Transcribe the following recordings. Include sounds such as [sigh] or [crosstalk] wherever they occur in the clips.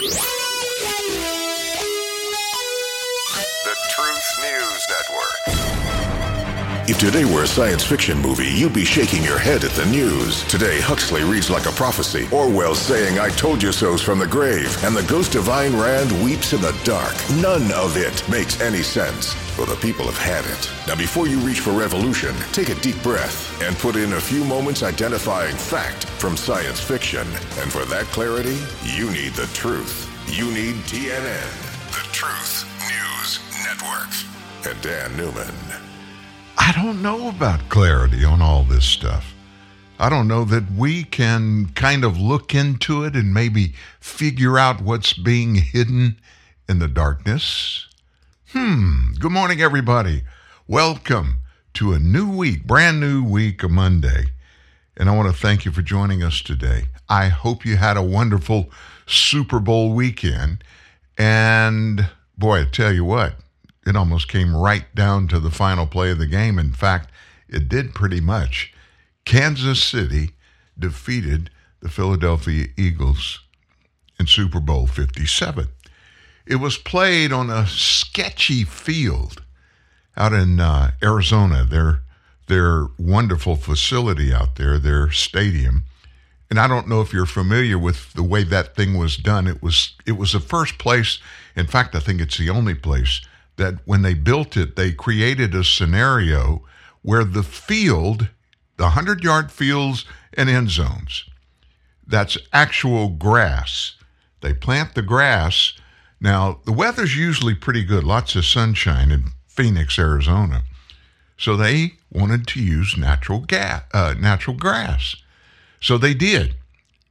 The Truth News Network. If today were a science fiction movie, you'd be shaking your head at the news. Today, Huxley reads like a prophecy. Orwell saying, I told you so's from the grave. And the ghost of Ayn Rand weeps in the dark. None of it makes any sense. Well, the people have had it. Now, before you reach for revolution, take a deep breath and put in a few moments identifying fact from science fiction. And for that clarity, you need the truth. You need TNN, the Truth News Network. And Dan Newman. I don't know about clarity on all this stuff. I don't know that we can kind of look into it and maybe figure out what's being hidden in the darkness. Hmm. Good morning, everybody. Welcome to a new week, brand new week, a Monday. And I want to thank you for joining us today. I hope you had a wonderful Super Bowl weekend. And boy, I tell you what, it almost came right down to the final play of the game. In fact, it did pretty much. Kansas City defeated the Philadelphia Eagles in Super Bowl 57. It was played on a sketchy field out in uh, Arizona, their, their wonderful facility out there, their stadium. And I don't know if you're familiar with the way that thing was done. It was it was the first place, in fact, I think it's the only place that when they built it, they created a scenario where the field, the 100 yard fields and end zones, that's actual grass. They plant the grass. Now, the weather's usually pretty good, lots of sunshine in Phoenix, Arizona. So they wanted to use natural gas, uh, natural grass. So they did.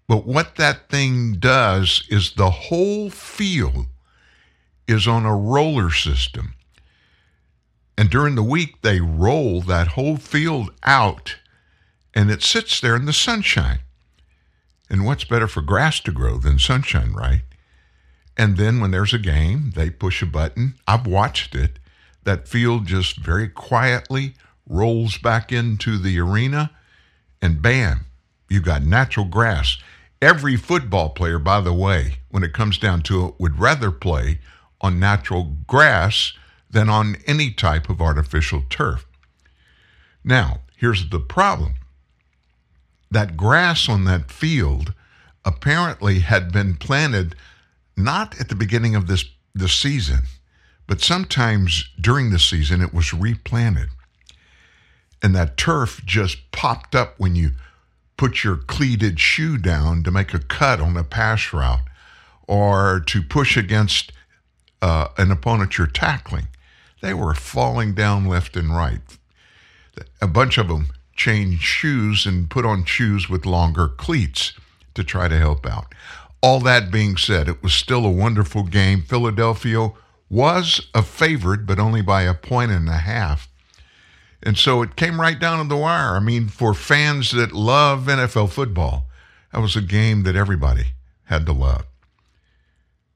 But what that thing does is the whole field is on a roller system. And during the week, they roll that whole field out and it sits there in the sunshine. And what's better for grass to grow than sunshine, right? And then when there's a game, they push a button. I've watched it. That field just very quietly rolls back into the arena, and bam, you got natural grass. Every football player, by the way, when it comes down to it, would rather play on natural grass than on any type of artificial turf. Now, here's the problem that grass on that field apparently had been planted not at the beginning of this the season, but sometimes during the season it was replanted. And that turf just popped up when you put your cleated shoe down to make a cut on a pass route or to push against uh, an opponent you're tackling. They were falling down left and right. A bunch of them changed shoes and put on shoes with longer cleats to try to help out. All that being said, it was still a wonderful game. Philadelphia was a favorite, but only by a point and a half. And so it came right down to the wire. I mean, for fans that love NFL football, that was a game that everybody had to love.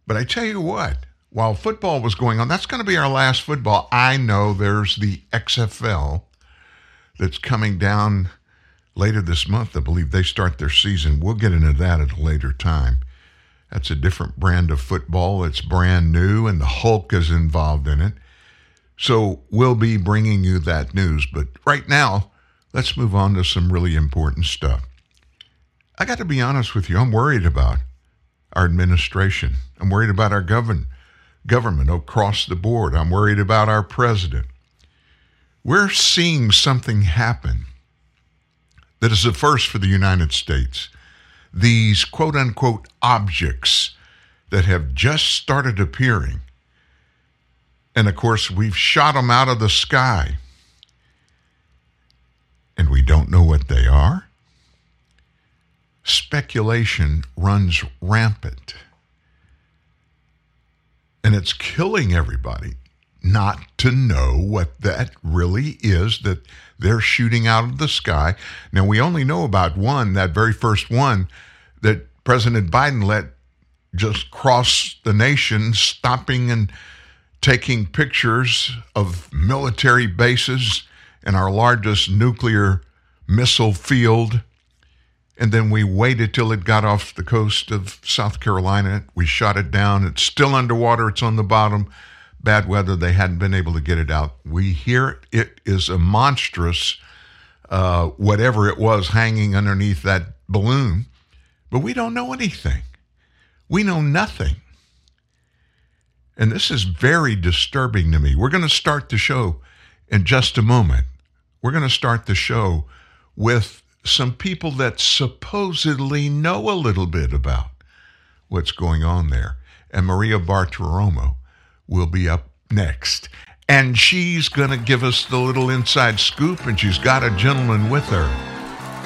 But I tell you what, while football was going on, that's going to be our last football. I know there's the XFL that's coming down later this month. I believe they start their season. We'll get into that at a later time. That's a different brand of football. It's brand new, and the Hulk is involved in it. So we'll be bringing you that news. But right now, let's move on to some really important stuff. I got to be honest with you, I'm worried about our administration. I'm worried about our government government across the board. I'm worried about our president. We're seeing something happen that is a first for the United States. These quote unquote objects that have just started appearing. And of course, we've shot them out of the sky. And we don't know what they are. Speculation runs rampant and it's killing everybody not to know what that really is that they're shooting out of the sky. Now, we only know about one, that very first one that President Biden let just cross the nation, stopping and taking pictures of military bases and our largest nuclear missile field And then we waited till it got off the coast of South Carolina. We shot it down. It's still underwater, it's on the bottom. Bad weather, they hadn't been able to get it out. We hear it is a monstrous, uh, whatever it was hanging underneath that balloon, but we don't know anything. We know nothing. And this is very disturbing to me. We're going to start the show in just a moment. We're going to start the show with some people that supposedly know a little bit about what's going on there. And Maria Bartiromo will be up next. And she's going to give us the little inside scoop, and she's got a gentleman with her.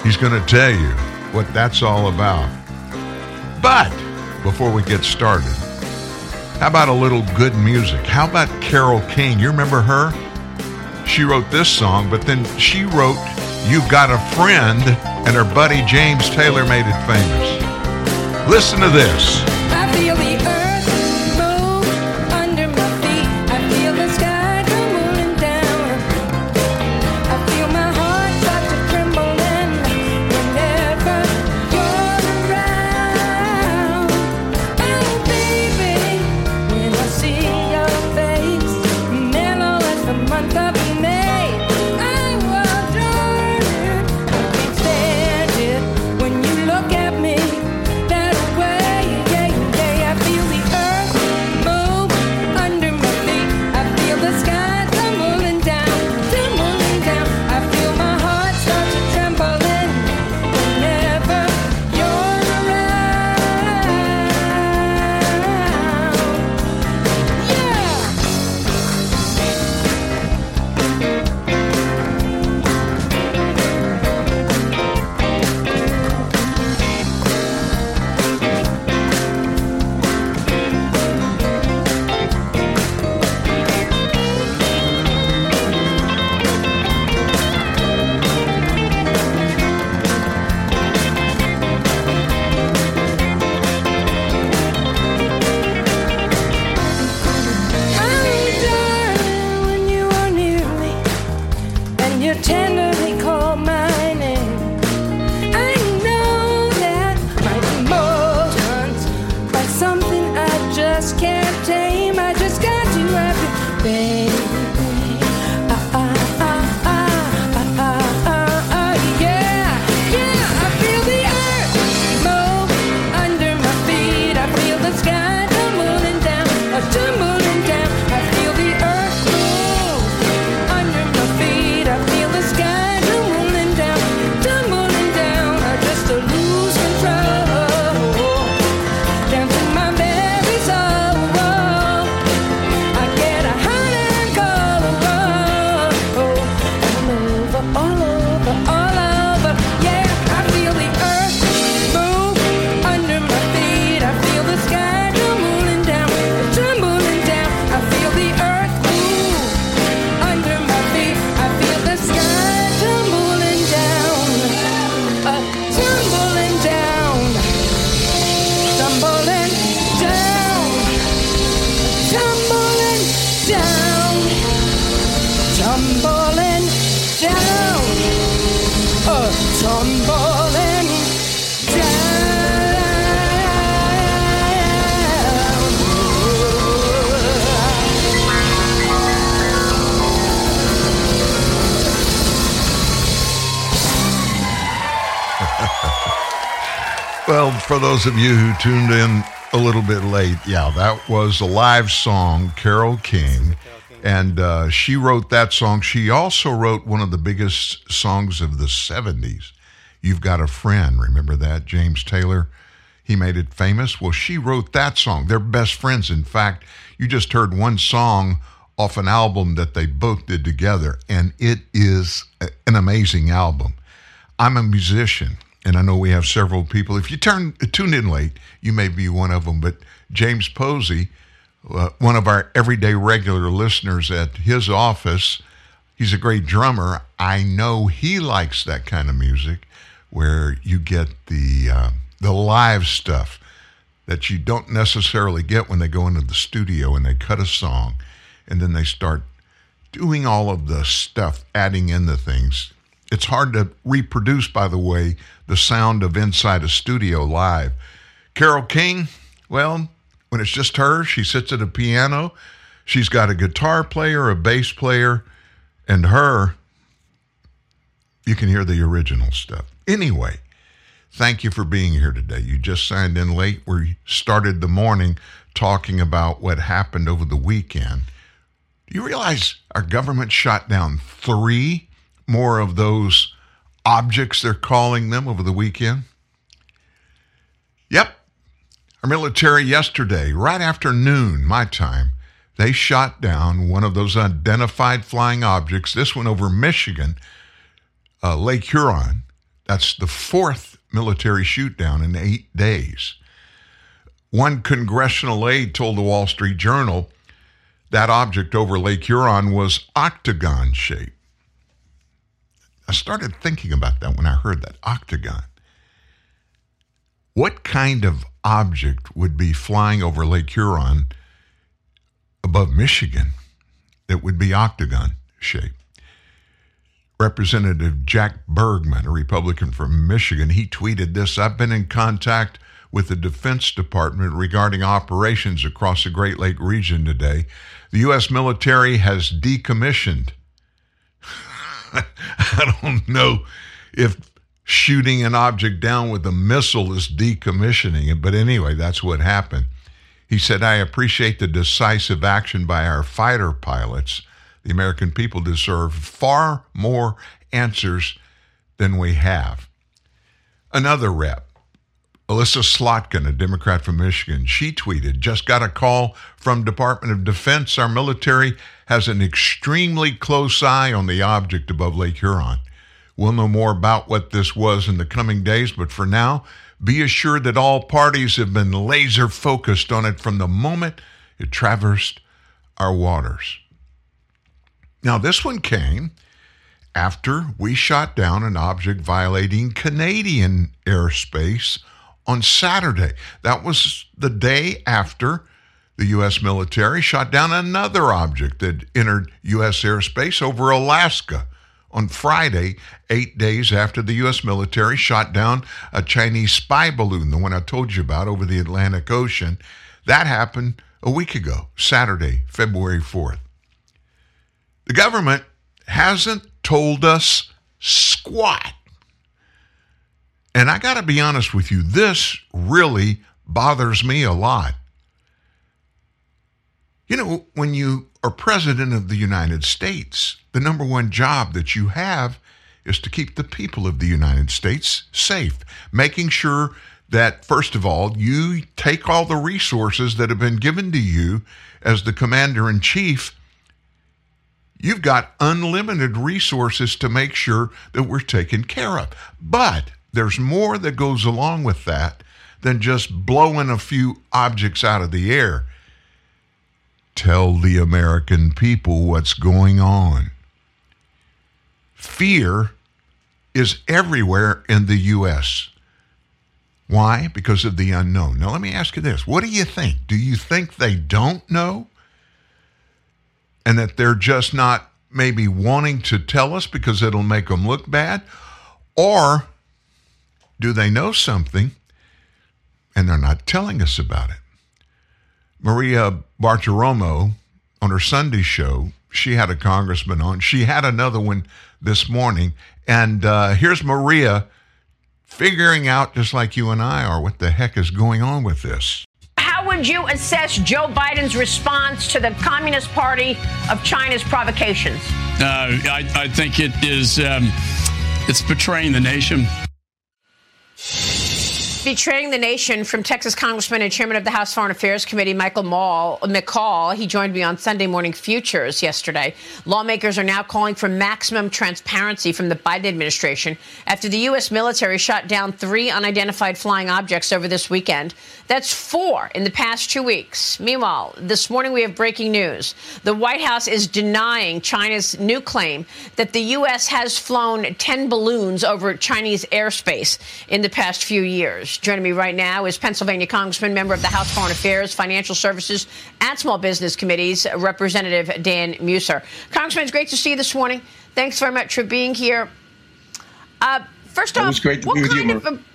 He's going to tell you what that's all about. But before we get started, how about a little good music? How about Carole King? You remember her? She wrote this song, but then she wrote You've Got a Friend, and her buddy James Taylor made it famous. Listen to this. Those of you who tuned in a little bit late, yeah, that was a live song, Carole King. And uh, she wrote that song. She also wrote one of the biggest songs of the 70s, You've Got a Friend. Remember that? James Taylor. He made it famous. Well, she wrote that song. They're best friends. In fact, you just heard one song off an album that they both did together, and it is an amazing album. I'm a musician, and I know we have several people. If you turn tune in late, you may be one of them. But James Posey, uh, one of our everyday regular listeners at his office, he's a great drummer. I know he likes that kind of music, where you get the uh, the live stuff that you don't necessarily get when they go into the studio and they cut a song, and then they start doing all of the stuff, adding in the things. It's hard to reproduce, by the way, the sound of inside a studio live. Carole King, well, when it's just her, she sits at a piano. She's got a guitar player, a bass player, and her, you can hear the original stuff. Anyway, thank you for being here today. You just signed in late. We started the morning talking about what happened over the weekend. Do you realize our government shot down three more of those objects, they're calling them, over the weekend? Yep. Our military yesterday, right after noon, my time, they shot down one of those identified flying objects, this one over Michigan, uh, Lake Huron. That's the fourth military shoot down in eight days. One congressional aide told the Wall Street Journal that object over Lake Huron was octagon shaped. I started thinking about that when I heard that octagon. What kind of object would be flying over Lake Huron above Michigan that would be octagon shaped? Representative Jack Bergman, a Republican from Michigan, he tweeted this I've been in contact with the Defense Department regarding operations across the Great Lake region today. The U.S. military has decommissioned. [laughs] I don't know if shooting an object down with a missile is decommissioning it, but anyway, that's what happened. He said, I appreciate the decisive action by our fighter pilots. The American people deserve far more answers than we have. Another rep, Elissa Slotkin, a Democrat from Michigan, she tweeted, just got a call from Department of Defense. Our military has an extremely close eye on the object above Lake Huron. We'll know more about what this was in the coming days, but for now, be assured that all parties have been laser focused on it from the moment it traversed our waters. Now, this one came after we shot down an object violating Canadian airspace on Saturday. That was the day after the U.S. military shot down another object that entered U.S. airspace over Alaska on Friday, eight days after the U.S. military shot down a Chinese spy balloon, the one I told you about over the Atlantic Ocean. That happened a week ago, Saturday, February 4th. The government hasn't told us squat. And I got to be honest with you, this really bothers me a lot. You know, when you are president of the United States, the number one job that you have is to keep the people of the United States safe, making sure that, first of all, you take all the resources that have been given to you as the commander in chief. You've got unlimited resources to make sure that we're taken care of. But there's more that goes along with that than just blowing a few objects out of the air. Tell the American people what's going on. Fear is everywhere in the U.S. Why? Because of the unknown. Now, let me ask you this what do you think? Do you think they don't know? And that they're just not maybe wanting to tell us because it'll make them look bad? Or do they know something and they're not telling us about it? Maria Bartiromo on her Sunday show, she had a congressman on. She had another one this morning. And uh, here's Maria figuring out, just like you and I are, what the heck is going on with this. How would you assess Joe Biden's response to the Communist Party of China's provocations? Uh, I, I, think it is um, it's betraying the nation. Betraying the nation from Texas Congressman and Chairman of the House Foreign Affairs Committee, Michael Maul, McCaul. He joined me on Sunday Morning Futures yesterday. Lawmakers are now calling for maximum transparency from the Biden administration after the U.S. military shot down three unidentified flying objects over this weekend. That's four in the past two weeks. Meanwhile, this morning we have breaking news. The White House is denying China's new claim that the U.S. has flown 10 balloons over Chinese airspace in the past few years. Joining me right now is Pennsylvania Congressman, member of the House Foreign Affairs, Financial Services, and Small Business Committees, Representative Dan Meuser. Congressman, it's great to see you this morning. Thanks very much for being here. Uh, first off, what with you, kind of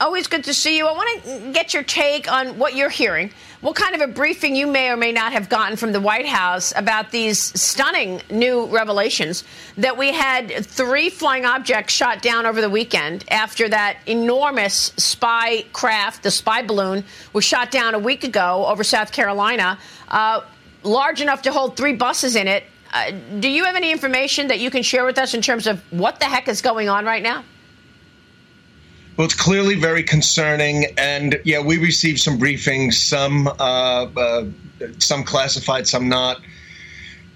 always good to see you. I want to get your take on what you're hearing. What kind of a briefing you may or may not have gotten from the White House about these stunning new revelations that we had three flying objects shot down over the weekend after that enormous spy craft, the spy balloon, was shot down a week ago over South Carolina, uh, large enough to hold three buses in it. Uh, do you have any information that you can share with us in terms of what the heck is going on right now? Well, it's clearly very concerning, and yeah, we received some briefings, some uh, uh, some classified, some not.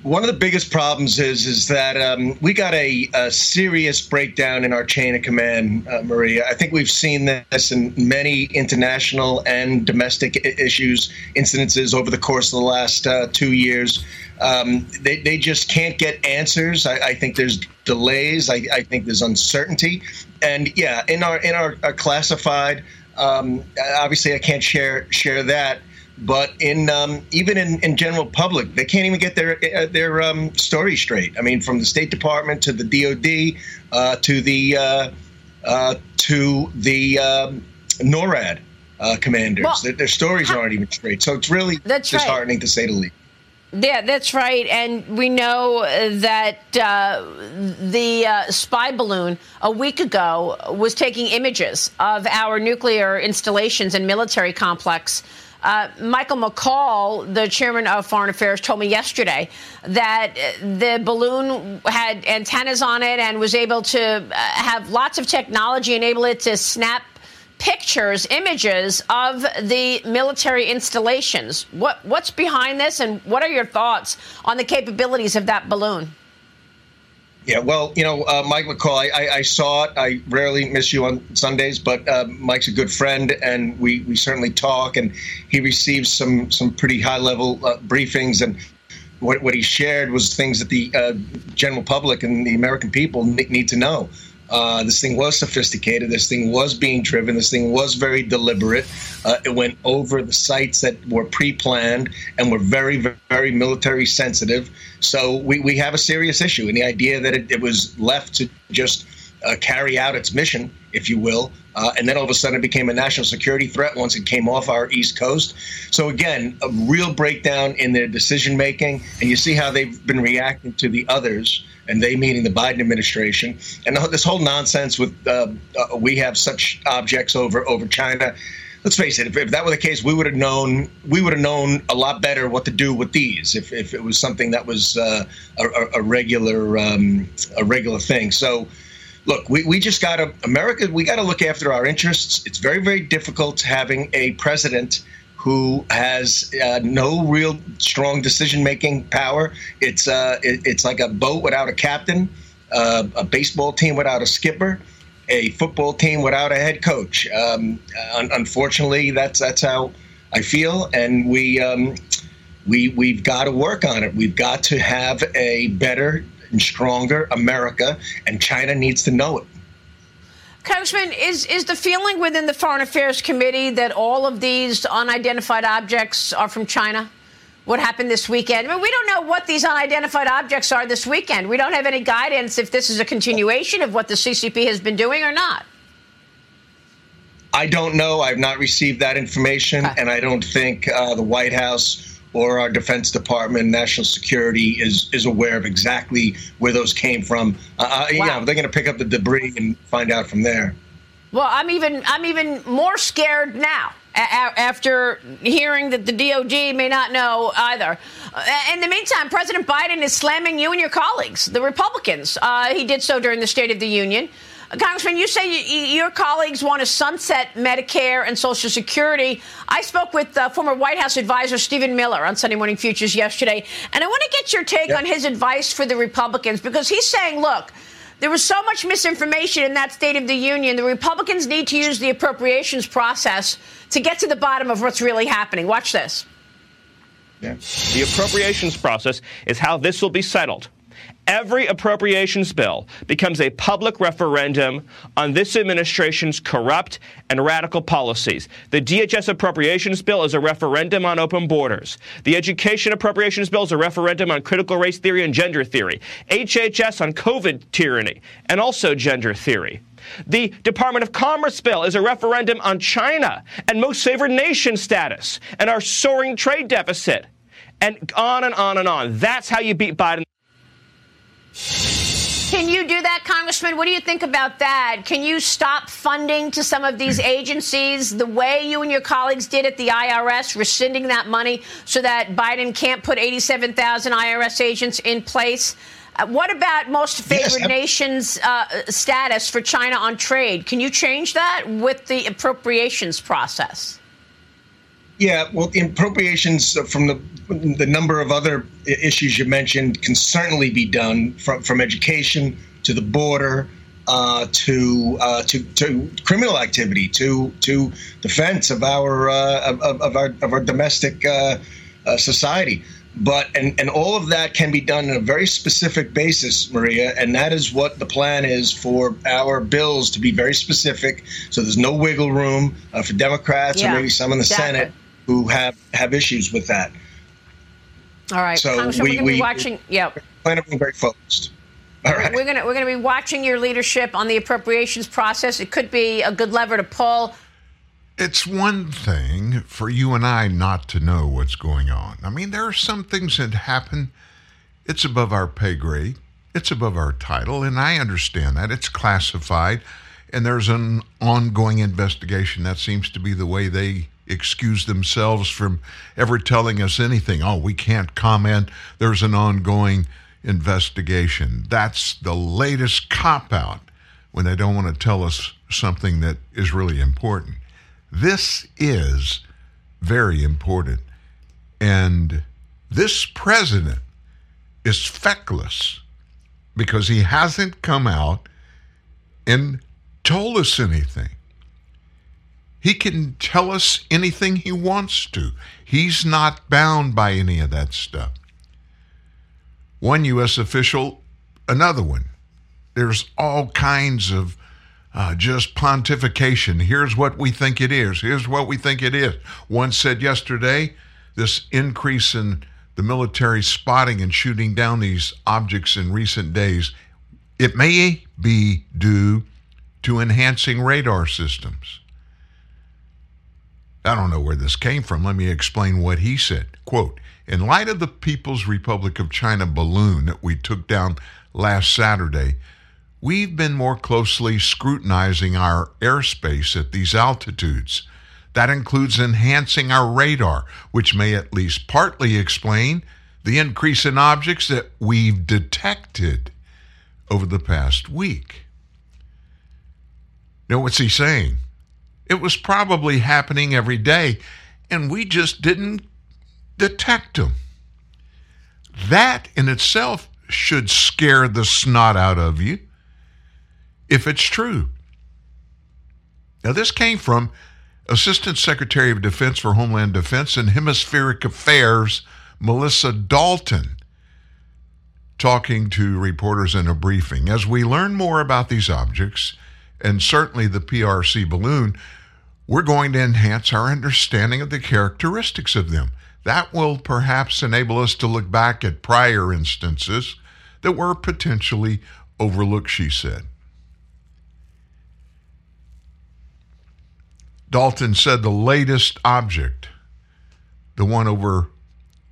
One of the biggest problems is is that um, we got a, a serious breakdown in our chain of command, uh, Maria. I think we've seen this in many international and domestic issues, incidences over the course of the last uh, two years. Um, they, they just can't get answers. I, I think there's delays. I, I think there's uncertainty, and yeah, in our in our, our classified, um, obviously I can't share share that but in um, even in, in general public, they can't even get their uh, their um, story straight. I mean, from the State Department to the DoD uh, to the uh, uh, to the um, NORAD uh, commanders, Well, their, their stories aren't even straight. So it's really That's right. disheartening to say the least. Yeah, that's right. And we know that uh, the uh, spy balloon a week ago was taking images of our nuclear installations and military complex. Uh, Michael McCaul, the chairman of Foreign Affairs, told me yesterday that the balloon had antennas on it and was able to uh, have lots of technology, enable it to snap pictures, images of the military installations. What what's behind this, and what are your thoughts on the capabilities of that balloon? Yeah, well, you know, uh, Mike McCaul, I, I, I saw it. I rarely miss you on Sundays, but uh, Mike's a good friend, and we, we certainly talk. And he receives some some pretty high level uh, briefings, and what what he shared was things that the uh, general public and the American people ne- need to know. Uh, this thing was sophisticated. This thing was being driven. This thing was very deliberate. Uh, it went over the sites that were pre-planned and were very, very military sensitive. So we, we have a serious issue. And the idea that it, it was left to just uh, carry out its mission, if you will, uh, and then all of a sudden it became a national security threat once it came off our East Coast. So again, a real breakdown in their decision making, and you see how they've been reacting to the others, and they meaning the Biden administration, and this whole nonsense with uh, uh, we have such objects over over China. Let's face it. If, if that were the case, we would have known. We would have known a lot better what to do with these. If, if it was something that was uh, a, a- regular um, a regular thing. So, look, we, we just got to America. We got to look after our interests. It's very very difficult having a president who has uh, no real strong decision making power. It's uh, it, it's like a boat without a captain, uh, a baseball team without a skipper, a football team without a head coach. Um, un- unfortunately, that's that's how I feel, and we um, we we've got to work on it. We've got to have a better and stronger America, and China needs to know it. Congressman, is is the feeling within the Foreign Affairs Committee that all of these unidentified objects are from China? What happened this weekend? I mean, we don't know what these unidentified objects are this weekend. We don't have any guidance if this is a continuation of what the CCP has been doing or not. I don't know. I've not received that information, Okay. and I don't think uh, the White House or our Defense Department, National Security is is aware of exactly where those came from. Uh, uh, Yeah, they're going to pick up the debris and find out from there. Well, I'm even I'm even more scared now after hearing that the DOD may not know either. Uh, In the meantime, President Biden is slamming you and your colleagues, the Republicans. Uh, he did so during the State of the Union. Congressman, you say y- y- your colleagues want to sunset Medicare and Social Security. I spoke with uh, former White House advisor Stephen Miller on Sunday Morning Futures yesterday, and I want to get your take Yeah. on his advice for the Republicans because he's saying, look, there was so much misinformation in that State of the Union. The Republicans need to use the appropriations process to get to the bottom of what's really happening. Watch this. Yeah. The appropriations process is how this will be settled. Every appropriations bill becomes a public referendum on this administration's corrupt and radical policies. The DHS appropriations bill is a referendum on open borders. The education appropriations bill is a referendum on critical race theory and gender theory. HHS on COVID tyranny and also gender theory. The Department of Commerce bill is a referendum on China and most favored nation status and our soaring trade deficit. And on and on and on. That's how you beat Biden. Can you do that, Congressman? What do you think about that? Can you stop funding to some of these agencies the way you and your colleagues did at the IRS, rescinding that money so that Biden can't put 87,000 IRS agents in place? Uh, what about most favored Yes, nations uh, status for China on trade? Can you change that with the appropriations process? Yeah, well, the appropriations from the the number of other issues you mentioned can certainly be done from from education to the border uh, to uh, to to criminal activity to to defense of our uh, of, of our of our domestic uh, uh, society. But and and all of that can be done on a very specific basis, Maria, and that is what the plan is for our bills to be very specific. So there's no wiggle room uh, for Democrats Yeah, or maybe some in the exactly. Senate who have have issues with that. All right, So Congressman, we- we're going to be watching. Yeah. Plan on being very focused. All right. We're gonna we're gonna be watching your leadership on the appropriations process. It could be a good lever to pull. It's one thing for you and I not to know what's going on. I mean, there are some things that happen. It's above our pay grade. It's above our title, and I understand that. It's classified, and there's an ongoing investigation. That seems to be the way they excuse themselves from ever telling us anything. Oh, we can't comment. There's an ongoing investigation. That's the latest cop out when they don't want to tell us something that is really important. This is very important. And this president is feckless because he hasn't come out and told us anything. He can tell us anything he wants to. He's not bound by any of that stuff. One U.S. official, another one. There's all kinds of uh, just pontification. Here's what we think it is. Here's what we think it is. One said yesterday this increase in the military spotting and shooting down these objects in recent days, it may be due to enhancing radar systems. I don't know where this came from. Let me explain what he said. Quote In light of the People's Republic of China balloon that we took down last Saturday, we've been more closely scrutinizing our airspace at these altitudes. That includes enhancing our radar, which may at least partly explain the increase in objects that we've detected over the past week. Now, what's he saying? It was probably happening every day, and we just didn't detect them. That in itself should scare the snot out of you if it's true. Now, this came from Assistant Secretary of Defense for Homeland Defense and Hemispheric Affairs, Melissa Dalton, talking to reporters in a briefing. As we learn more about these objects, and certainly the PRC balloon, we're going to enhance our understanding of the characteristics of them. That will perhaps enable us to look back at prior instances that were potentially overlooked, she said. Dalton said the latest object, the one over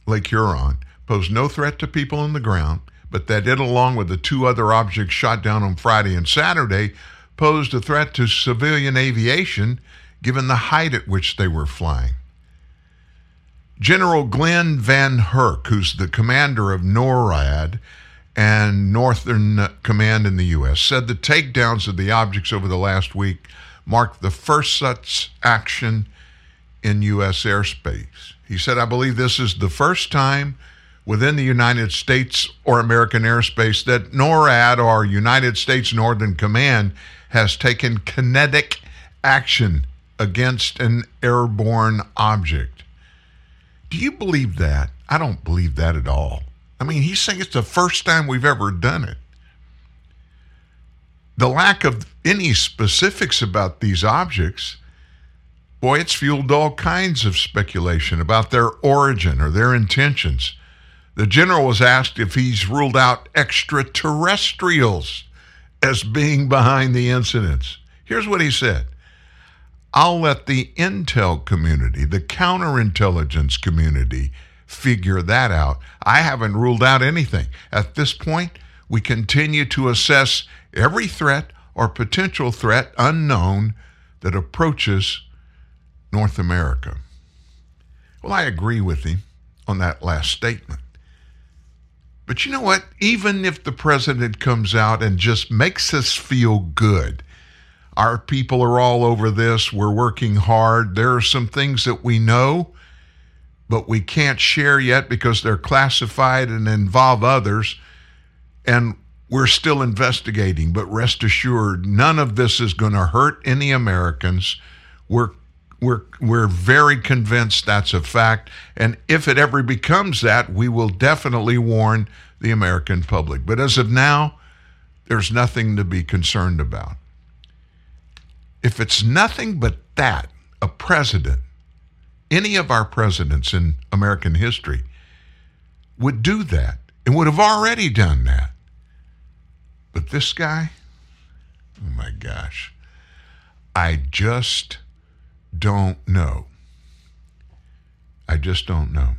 Lake Huron, posed no threat to people on the ground, but that it, along with the two other objects shot down on Friday and Saturday, posed a threat to civilian aviation given the height at which they were flying. General Glen VanHerck, who's the commander of NORAD and Northern Command in the U.S., said the takedowns of the objects over the last week marked the first such action in U.S. airspace. He said, I believe this is the first time within the United States or American airspace that NORAD or United States Northern Command has taken kinetic action against an airborne object. Do you believe that? I don't believe that at all. I mean, he's saying it's the first time we've ever done it. The lack of any specifics about these objects, boy, it's fueled all kinds of speculation about their origin or their intentions. The general was asked if he's ruled out extraterrestrials as being behind the incidents. Here's what he said I'll let the intel community, the counterintelligence community, figure that out. I haven't ruled out anything. At this point, we continue to assess every threat or potential threat unknown that approaches North America. Well, I agree with him on that last statement. But you know what? Even if the president comes out and just makes us feel good, our people are all over this, we're working hard, there are some things that we know, but we can't share yet because they're classified and involve others. And we're still investigating, but rest assured, none of this is going to hurt any Americans. We're we're we're very convinced that's a fact, and if it ever becomes that, we will definitely warn the American public. But as of now, there's nothing to be concerned about. If it's nothing but that, a president, any of our presidents in American history would do that and would have already done that. But this guy, oh my gosh, I just don't know. I just don't know.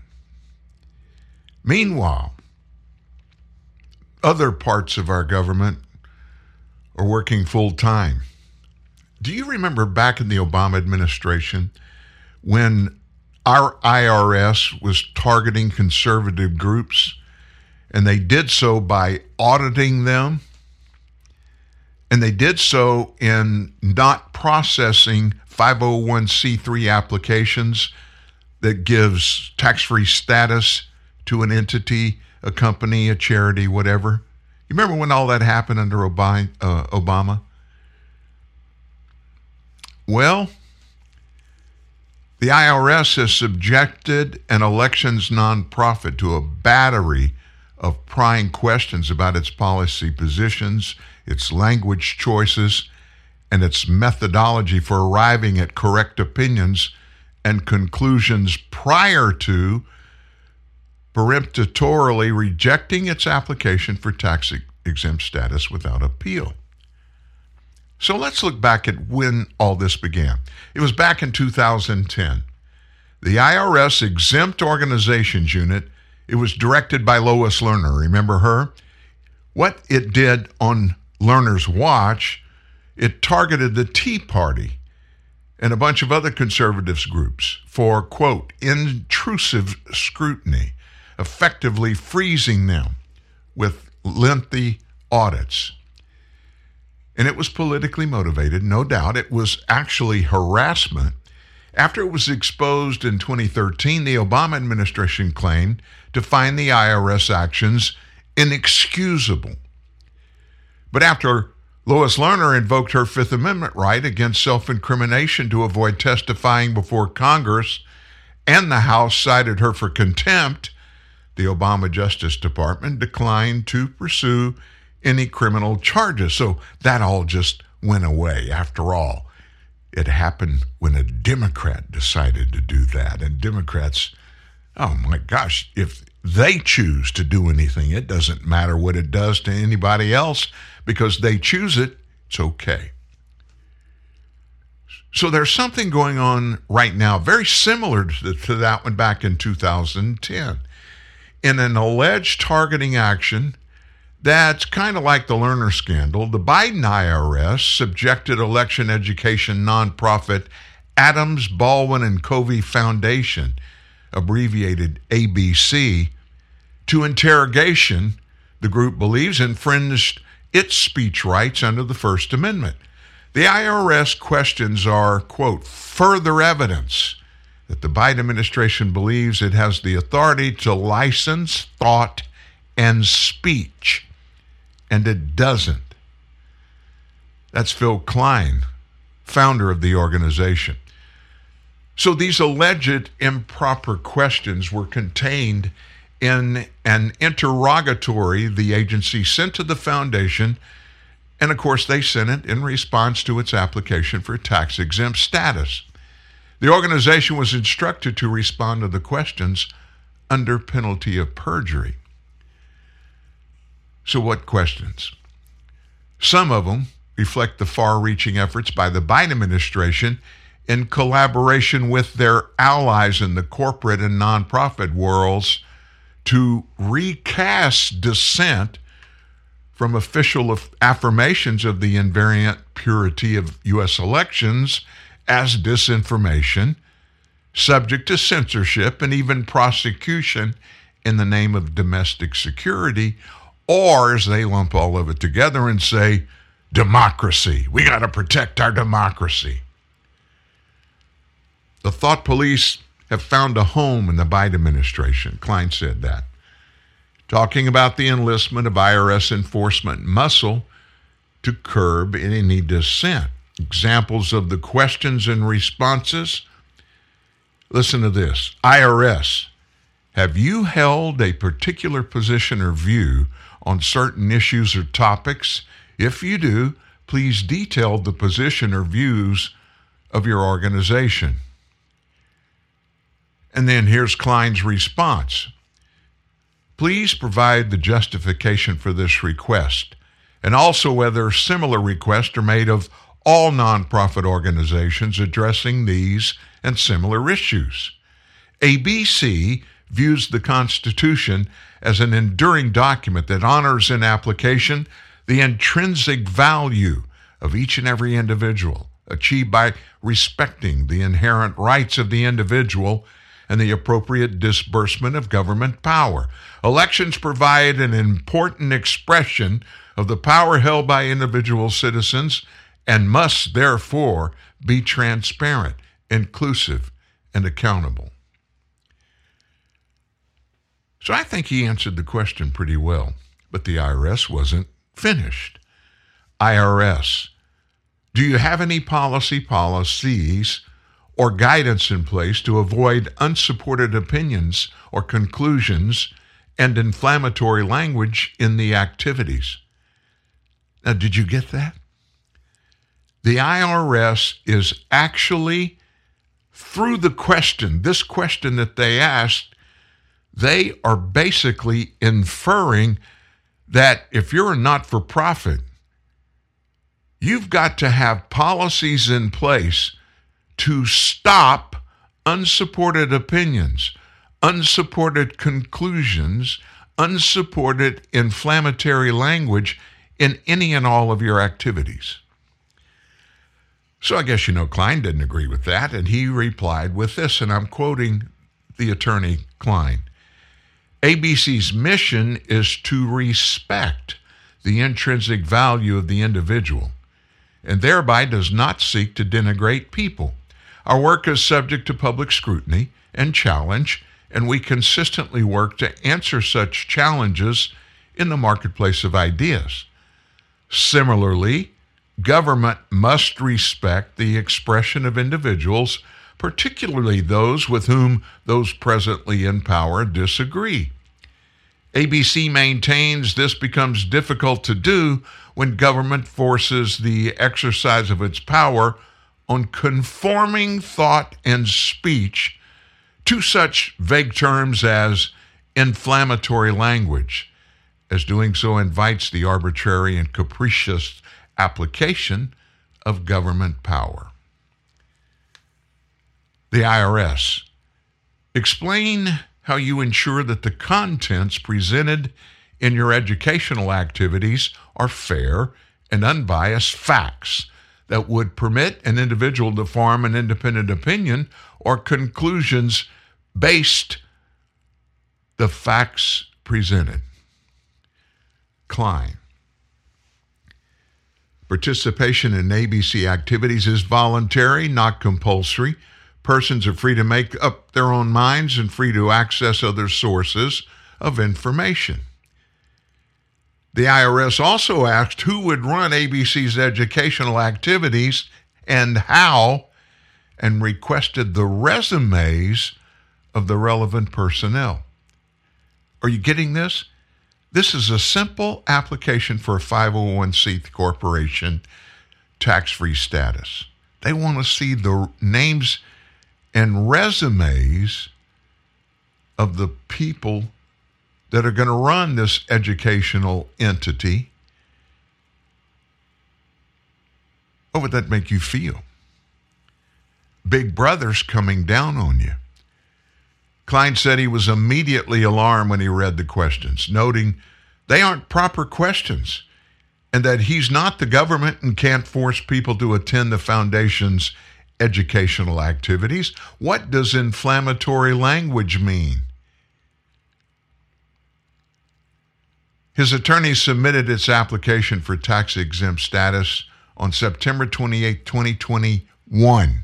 Meanwhile, other parts of our government are working full time. Do you remember back in the Obama administration when our IRS was targeting conservative groups and they did so by auditing them? And they did so in not processing 501c3 applications that gives tax free status to an entity, a company, a charity, whatever. You remember when all that happened under uh, Obama? Well, the IRS has subjected an elections nonprofit to a battery of prying questions about its policy positions, its language choices, and its methodology for arriving at correct opinions and conclusions prior to peremptorily rejecting its application for tax exempt status without appeal. So let's look back at when all this began. It was back in 2010. The IRS Exempt Organizations Unit, it was directed by Lois Lerner. Remember her? What it did on Lerner's watch, it targeted the Tea Party and a bunch of other conservatives groups for, quote, intrusive scrutiny, effectively freezing them with lengthy audits. And it was politically motivated, no doubt. It was actually harassment. After it was exposed in 2013, the Obama administration claimed to find the IRS actions inexcusable. But after Lois Lerner invoked her Fifth Amendment right against self incrimination to avoid testifying before Congress, and the House cited her for contempt, the Obama Justice Department declined to pursue any criminal charges. So that all just went away. After all, it happened when a Democrat decided to do that. And Democrats, oh my gosh, if they choose to do anything, it doesn't matter what it does to anybody else because they choose it, it's okay. So there's something going on right now, very similar to, that one back in 2010. In an alleged targeting action that's kind of like the Lerner scandal. The Biden IRS subjected election education nonprofit Adams, Baldwin, and Covey Foundation, abbreviated ABC, to interrogation. The group believes infringed its speech rights under the First Amendment. The IRS questions are, quote, further evidence that the Biden administration believes it has the authority to license thought and speech and it doesn't. That's Phil Klein, founder of the organization. So these alleged improper questions were contained in an interrogatory the agency sent to the foundation. And of course, they sent it in response to its application for tax exempt status. The organization was instructed to respond to the questions under penalty of perjury. So, what questions? Some of them reflect the far reaching efforts by the Biden administration in collaboration with their allies in the corporate and nonprofit worlds to recast dissent from official aff- affirmations of the invariant purity of U.S. elections as disinformation, subject to censorship and even prosecution in the name of domestic security, or as they lump all of it together and say, democracy. We got to protect our democracy. The thought police have found a home in the Biden administration. Klein said that. Talking about the enlistment of IRS enforcement muscle to curb any dissent. Examples of the questions and responses. Listen to this IRS, have you held a particular position or view on certain issues or topics? If you do, please detail the position or views of your organization. And then here's Klein's response. Please provide the justification for this request and also whether similar requests are made of all nonprofit organizations addressing these and similar issues. ABC views the Constitution as an enduring document that honors in application the intrinsic value of each and every individual, achieved by respecting the inherent rights of the individual and the appropriate disbursement of government power. Elections provide an important expression of the power held by individual citizens and must therefore be transparent, inclusive, and accountable. So I think he answered the question pretty well, but the IRS wasn't finished. IRS, do you have any policy policies or guidance in place to avoid unsupported opinions or conclusions and inflammatory language in the activities? Now, did you get that? The IRS is actually, through the question, this question that they asked, they are basically inferring that if you're a not for profit, you've got to have policies in place to stop unsupported opinions, unsupported conclusions, unsupported inflammatory language in any and all of your activities. So I guess you know Klein didn't agree with that, and he replied with this, and I'm quoting the attorney Klein. ABC's mission is to respect the intrinsic value of the individual and thereby does not seek to denigrate people. Our work is subject to public scrutiny and challenge, and we consistently work to answer such challenges in the marketplace of ideas. Similarly, government must respect the expression of individuals, particularly those with whom those presently in power disagree. ABC maintains this becomes difficult to do when government forces the exercise of its power on conforming thought and speech to such vague terms as inflammatory language, as doing so invites the arbitrary and capricious application of government power. The IRS. Explain how you ensure that the contents presented in your educational activities are fair and unbiased facts that would permit an individual to form an independent opinion or conclusions based the facts presented. Klein. Participation in ABC activities is voluntary, not compulsory. Persons are free to make up their own minds and free to access other sources of information. The IRS also asked who would run ABC's educational activities and how, and requested the resumes of the relevant personnel. Are you getting this? This is a simple application for a 501c corporation tax free status. They want to see the names and resumes of the people that are going to run this educational entity What would that make you feel? Big Brother's coming down on you. Klein said he was immediately alarmed when he read the questions, noting they aren't proper questions and that he's not the government and can't force people to attend the foundation's educational activities. What does inflammatory language mean? His attorney submitted its application for tax exempt status on September 28, 2021.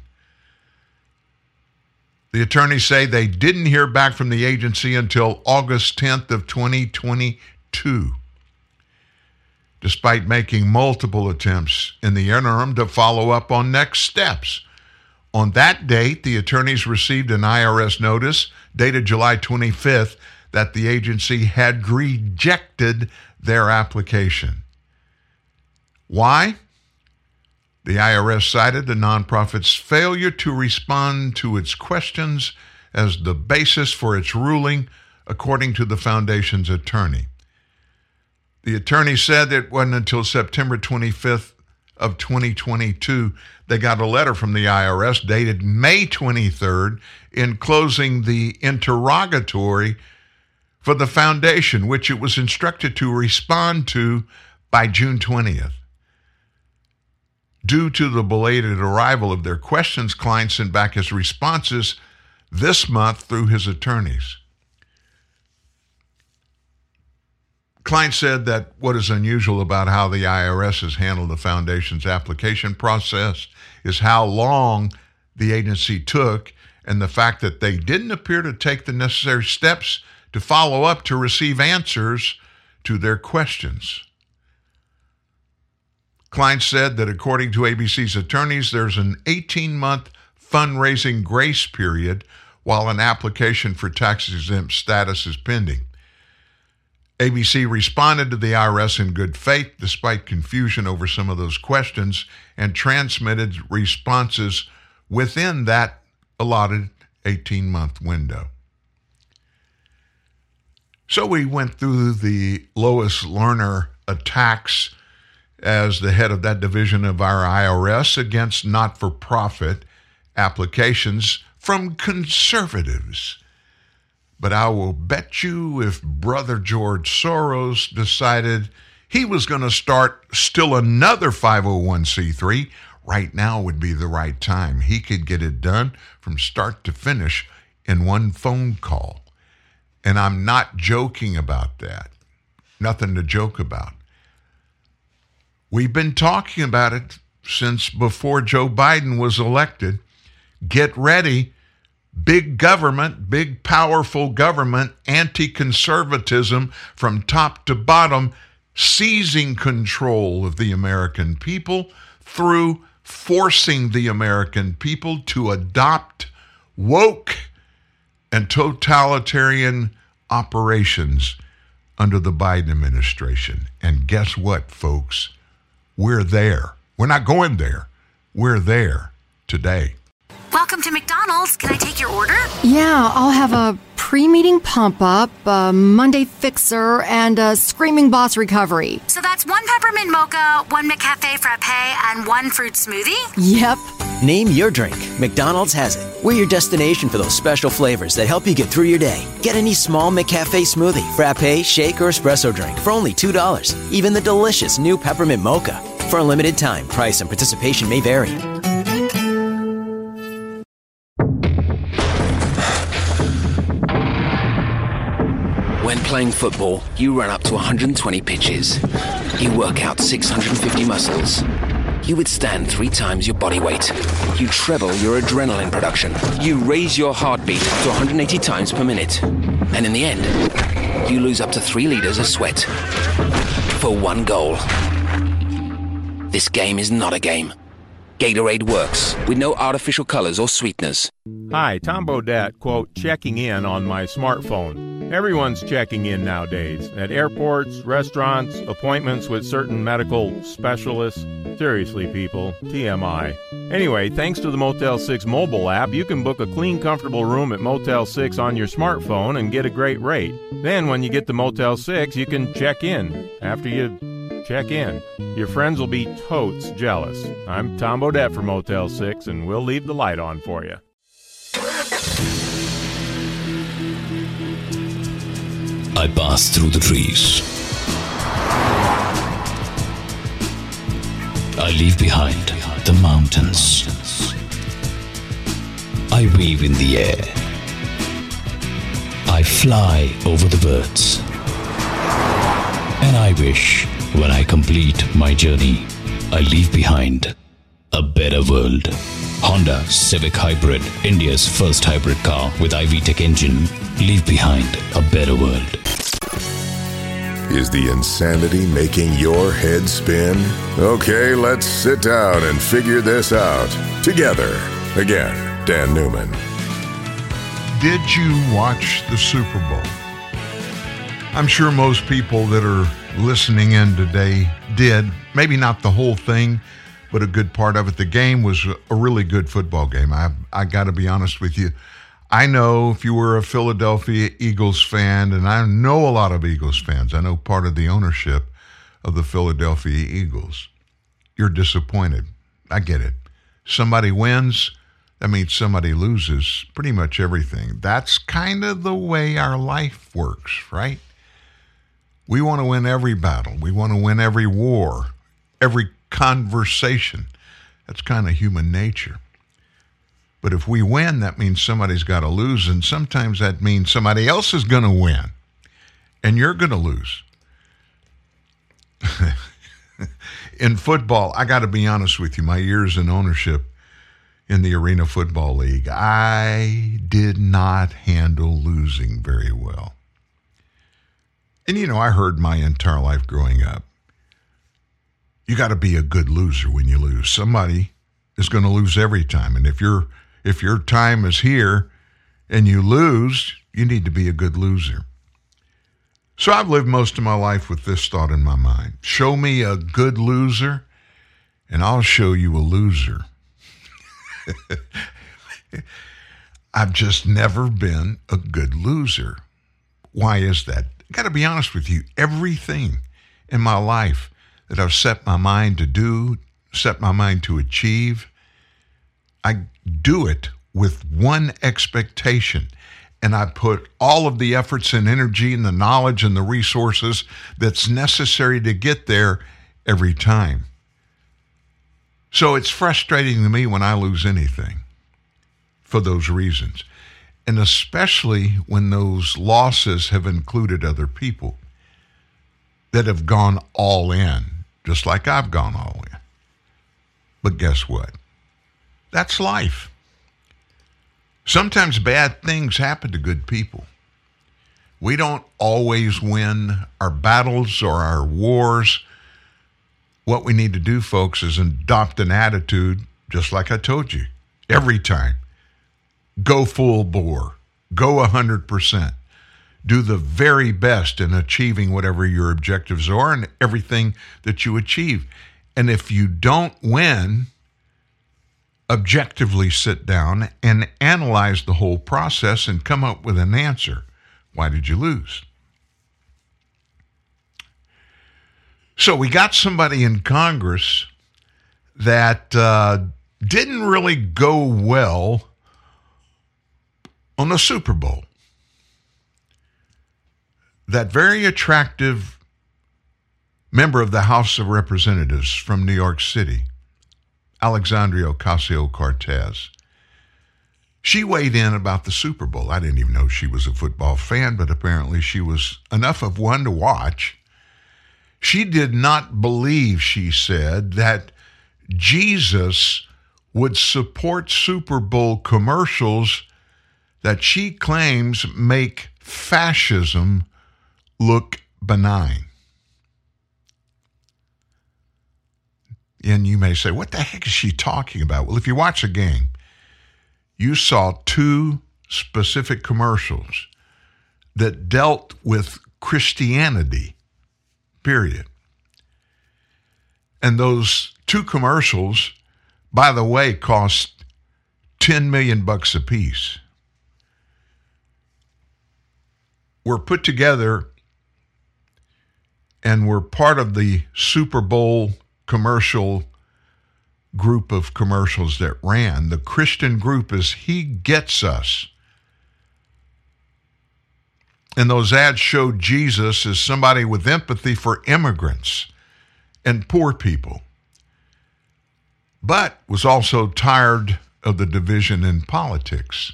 The attorneys say they didn't hear back from the agency until August 10th of 2022. Despite making multiple attempts in the interim to follow up on next steps. On that date, the attorneys received an IRS notice dated July 25th that the agency had rejected their application. Why? The IRS cited the nonprofit's failure to respond to its questions as the basis for its ruling, according to the foundation's attorney. The attorney said it wasn't until September 25th of 2022 they got a letter from the IRS dated May 23rd enclosing the interrogatory for the foundation, which it was instructed to respond to by June 20th. Due to the belated arrival of their questions, Klein sent back his responses this month through his attorneys. Klein said that what is unusual about how the IRS has handled the foundation's application process is how long the agency took and the fact that they didn't appear to take the necessary steps to follow up to receive answers to their questions. Klein said that according to ABC's attorneys, there's an 18 month fundraising grace period while an application for tax exempt status is pending. ABC responded to the IRS in good faith despite confusion over some of those questions and transmitted responses within that allotted 18 month window. So we went through the Lois Lerner attacks as the head of that division of our IRS against not for profit applications from conservatives. But I will bet you if Brother George Soros decided he was going to start still another 501c3, right now would be the right time. He could get it done from start to finish in one phone call. And I'm not joking about that. Nothing to joke about. We've been talking about it since before Joe Biden was elected. Get ready. Big government, big powerful government, anti conservatism from top to bottom, seizing control of the American people through forcing the American people to adopt woke and totalitarian operations under the Biden administration. And guess what, folks? We're there. We're not going there. We're there today. Welcome to McDonald's. Can I take your order? Yeah, I'll have a pre meeting pump up, a Monday fixer, and a screaming boss recovery. So that's one peppermint mocha, one McCafe frappe, and one fruit smoothie? Yep. Name your drink. McDonald's has it. We're your destination for those special flavors that help you get through your day. Get any small McCafe smoothie, frappe, shake, or espresso drink for only $2. Even the delicious new peppermint mocha. For a limited time, price and participation may vary. Playing football, you run up to 120 pitches. You work out 650 muscles. You withstand three times your body weight. You treble your adrenaline production. You raise your heartbeat to 180 times per minute. And in the end, you lose up to three liters of sweat. For one goal. This game is not a game. Gatorade works with no artificial colors or sweeteners. Hi, Tom Bodett, quote, checking in on my smartphone. Everyone's checking in nowadays at airports, restaurants, appointments with certain medical specialists. Seriously, people, TMI. Anyway, thanks to the Motel 6 mobile app, you can book a clean, comfortable room at Motel 6 on your smartphone and get a great rate. Then, when you get to Motel 6, you can check in after you check in. Your friends will be totes jealous. I'm Tom Bodett from Motel 6, and we'll leave the light on for you. I pass through the trees. I leave behind the mountains. I weave in the air. I fly over the birds. And I wish, when I complete my journey, I leave behind a better world. Honda Civic Hybrid, India's first hybrid car with i-VTEC engine. Leave behind a better world. Is the insanity making your head spin? Okay, let's sit down and figure this out together. Again, Dan Newman. Did you watch the Super Bowl? I'm sure most people that are listening in today did. Maybe not the whole thing, but a good part of it. The game was a really good football game. I I got to be honest with you. I know if you were a Philadelphia Eagles fan, and I know a lot of Eagles fans, I know part of the ownership of the Philadelphia Eagles, you're disappointed. I get it. Somebody wins, that means somebody loses pretty much everything. That's kind of the way our life works, right? We want to win every battle, we want to win every war, every conversation. That's kind of human nature. But if we win, that means somebody's got to lose. And sometimes that means somebody else is going to win and you're going to lose. [laughs] in football, I got to be honest with you, my years in ownership in the Arena Football League, I did not handle losing very well. And you know, I heard my entire life growing up you got to be a good loser when you lose. Somebody is going to lose every time. And if you're if your time is here and you lose, you need to be a good loser. So I've lived most of my life with this thought in my mind. Show me a good loser and I'll show you a loser. [laughs] I've just never been a good loser. Why is that? I got to be honest with you. Everything in my life that I've set my mind to do, set my mind to achieve, I do it with one expectation. And I put all of the efforts and energy and the knowledge and the resources that's necessary to get there every time. So it's frustrating to me when I lose anything for those reasons. And especially when those losses have included other people that have gone all in, just like I've gone all in. But guess what? That's life. Sometimes bad things happen to good people. We don't always win our battles or our wars. What we need to do, folks, is adopt an attitude, just like I told you, every time. Go full bore, go 100%. Do the very best in achieving whatever your objectives are and everything that you achieve. And if you don't win, objectively sit down and analyze the whole process and come up with an answer. Why did you lose? So we got somebody in Congress that uh, didn't really go well on the Super Bowl. That very attractive member of the House of Representatives from New York City, Alexandria Ocasio Cortez. She weighed in about the Super Bowl. I didn't even know she was a football fan, but apparently she was enough of one to watch. She did not believe, she said, that Jesus would support Super Bowl commercials that she claims make fascism look benign. And you may say, what the heck is she talking about? Well, if you watch a game, you saw two specific commercials that dealt with Christianity, period. And those two commercials, by the way, cost 10 million bucks a piece. Were put together and were part of the Super Bowl commercial group of commercials that ran. The Christian group is He Gets Us. And those ads showed Jesus as somebody with empathy for immigrants and poor people, but was also tired of the division in politics.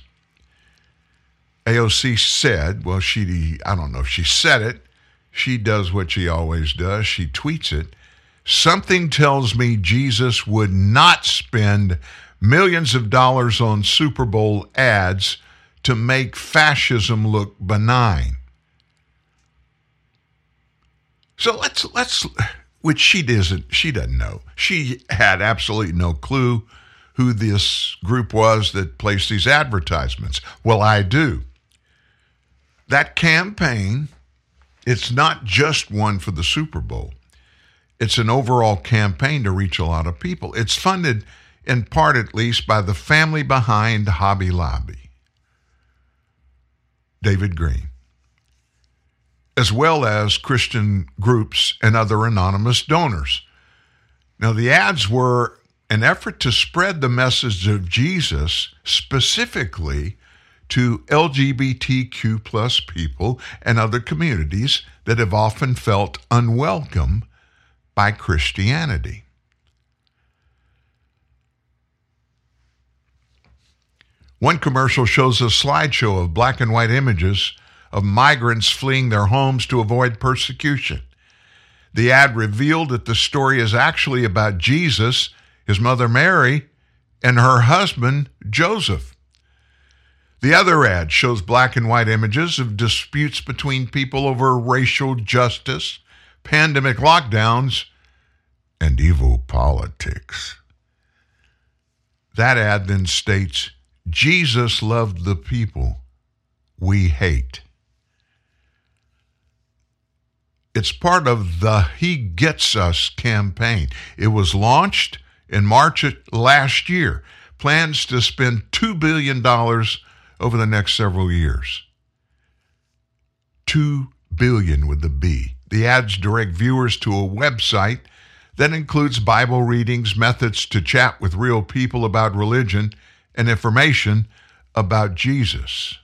AOC said, well, she, I don't know if she said it, she does what she always does, she tweets it. Something tells me Jesus would not spend millions of dollars on Super Bowl ads to make fascism look benign. So let's let's which she doesn't she doesn't know. She had absolutely no clue who this group was that placed these advertisements. Well, I do. That campaign, it's not just one for the Super Bowl. It's an overall campaign to reach a lot of people. It's funded in part at least by the family behind Hobby Lobby. David Green as well as Christian groups and other anonymous donors. Now, the ads were an effort to spread the message of Jesus specifically to LGBTQ plus people and other communities that have often felt unwelcome by Christianity. One commercial shows a slideshow of black and white images of migrants fleeing their homes to avoid persecution. The ad revealed that the story is actually about Jesus, his mother Mary, and her husband Joseph. The other ad shows black and white images of disputes between people over racial justice, pandemic lockdowns, and evil politics. That ad then states Jesus loved the people we hate. It's part of the He Gets Us campaign. It was launched in March last year. Plans to spend $2 billion over the next several years. 2 billion with the B. The ads direct viewers to a website that includes Bible readings, methods to chat with real people about religion, and information about Jesus.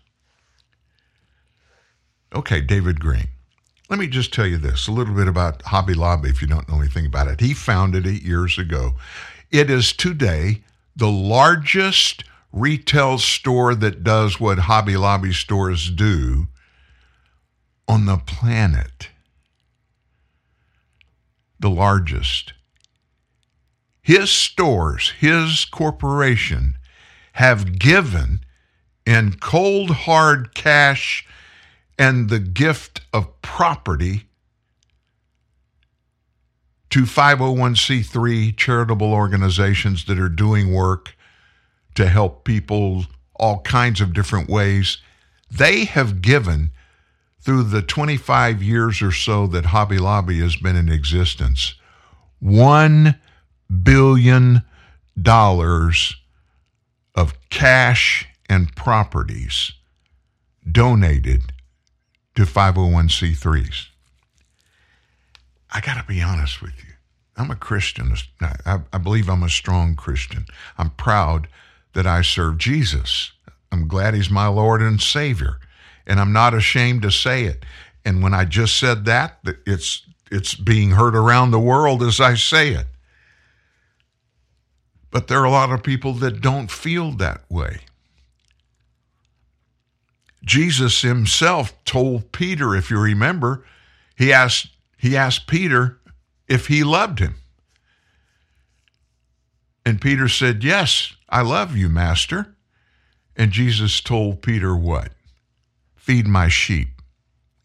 Okay, David Green. Let me just tell you this a little bit about Hobby Lobby if you don't know anything about it. He founded it years ago. It is today the largest retail store that does what Hobby Lobby stores do on the planet. The largest. His stores, his corporation, have given in cold hard cash and the gift of property to 501c3 charitable organizations that are doing work to help people all kinds of different ways. They have given through the 25 years or so that Hobby Lobby has been in existence $1 billion of cash and properties donated to 501c3s. I got to be honest with you. I'm a Christian. I, I, believe I'm a strong Christian. I'm proud that I serve Jesus. I'm glad he's my Lord and Savior. And I'm not ashamed to say it. And when I just said that, it's it's being heard around the world as I say it. But there are a lot of people that don't feel that way. Jesus himself told Peter, if you remember, he asked, he asked Peter if he loved him. And Peter said, Yes, I love you, Master. And Jesus told Peter what? Feed my sheep.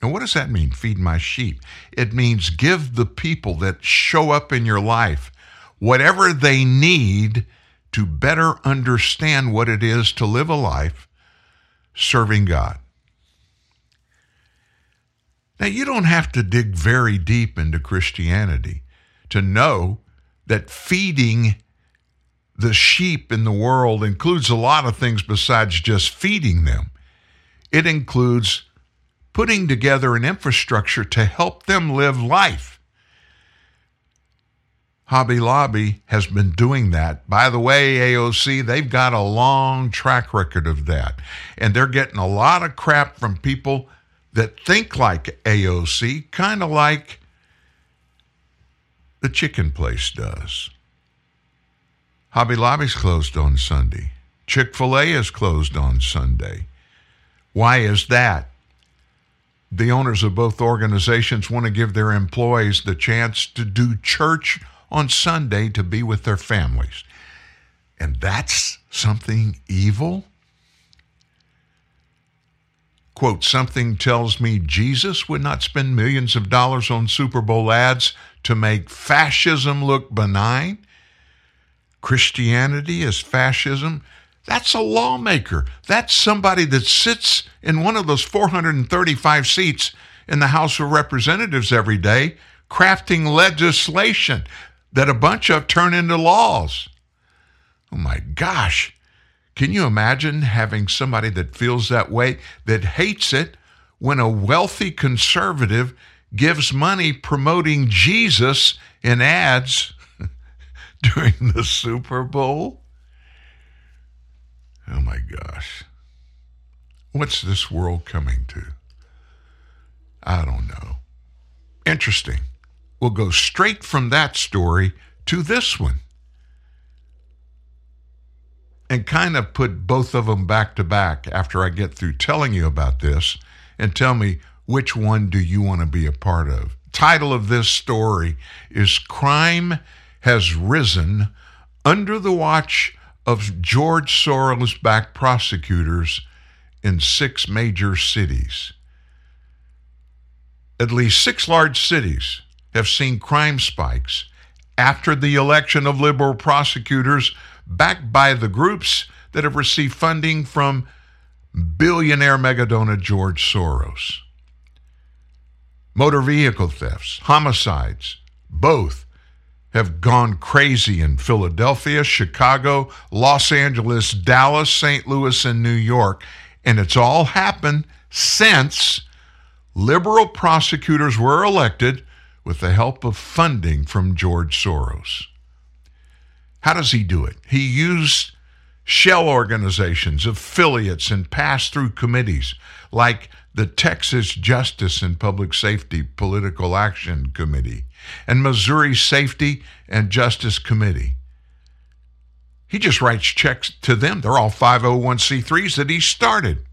And what does that mean, feed my sheep? It means give the people that show up in your life whatever they need to better understand what it is to live a life serving God. Now, you don't have to dig very deep into Christianity to know that feeding the sheep in the world includes a lot of things besides just feeding them. It includes putting together an infrastructure to help them live life. Hobby Lobby has been doing that. By the way, AOC, they've got a long track record of that. And they're getting a lot of crap from people that think like AOC, kind of like the chicken place does. Hobby Lobby's closed on Sunday. Chick fil A is closed on Sunday. Why is that? The owners of both organizations want to give their employees the chance to do church on Sunday to be with their families. And that's something evil? Quote, something tells me Jesus would not spend millions of dollars on Super Bowl ads to make fascism look benign. Christianity is fascism. That's a lawmaker. That's somebody that sits in one of those 435 seats in the House of Representatives every day, crafting legislation that a bunch of turn into laws. Oh my gosh. Can you imagine having somebody that feels that way, that hates it, when a wealthy conservative gives money promoting Jesus in ads [laughs] during the Super Bowl? Oh my gosh. What's this world coming to? I don't know. Interesting. We'll go straight from that story to this one and kind of put both of them back to back after I get through telling you about this and tell me which one do you want to be a part of. Title of this story is Crime Has Risen Under the Watch of George Soros backed prosecutors in six major cities. At least six large cities have seen crime spikes after the election of liberal prosecutors backed by the groups that have received funding from billionaire megadona George Soros. Motor vehicle thefts, homicides, both have gone crazy in Philadelphia, Chicago, Los Angeles, Dallas, St. Louis, and New York. And it's all happened since liberal prosecutors were elected with the help of funding from George Soros. How does he do it? He used shell organizations, affiliates, and pass through committees like the Texas Justice and Public Safety Political Action Committee and Missouri Safety and Justice Committee. He just writes checks to them. They're all 501c3s that he started.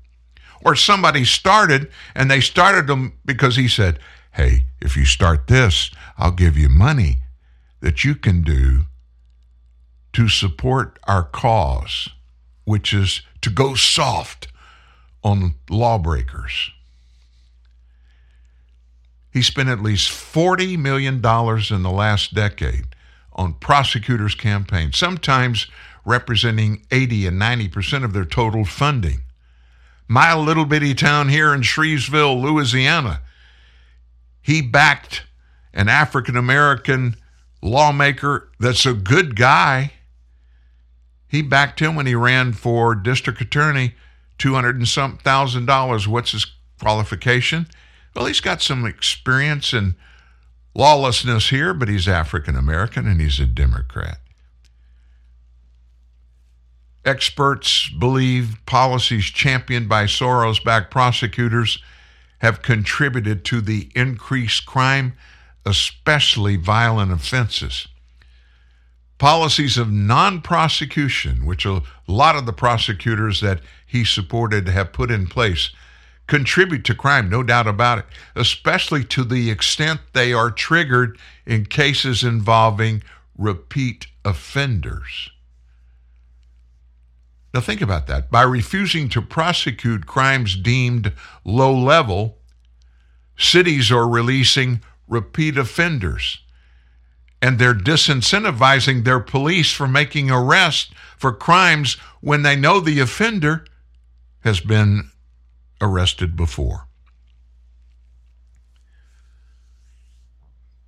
Or somebody started and they started them because he said, Hey, if you start this, I'll give you money that you can do to support our cause, which is to go soft on lawbreakers. He spent at least $40 million in the last decade on prosecutors' campaigns, sometimes representing 80 and 90% of their total funding. My little bitty town here in Shreveville, Louisiana, he backed an African American lawmaker that's a good guy. He backed him when he ran for district attorney, two hundred and some thousand dollars. What's his qualification? Well, he's got some experience in lawlessness here, but he's African American and he's a Democrat. Experts believe policies championed by Soros backed prosecutors have contributed to the increased crime, especially violent offenses. Policies of non prosecution, which a lot of the prosecutors that he supported have put in place, contribute to crime, no doubt about it, especially to the extent they are triggered in cases involving repeat offenders. Now, think about that. By refusing to prosecute crimes deemed low level, cities are releasing repeat offenders and they're disincentivizing their police from making arrests for crimes when they know the offender has been arrested before.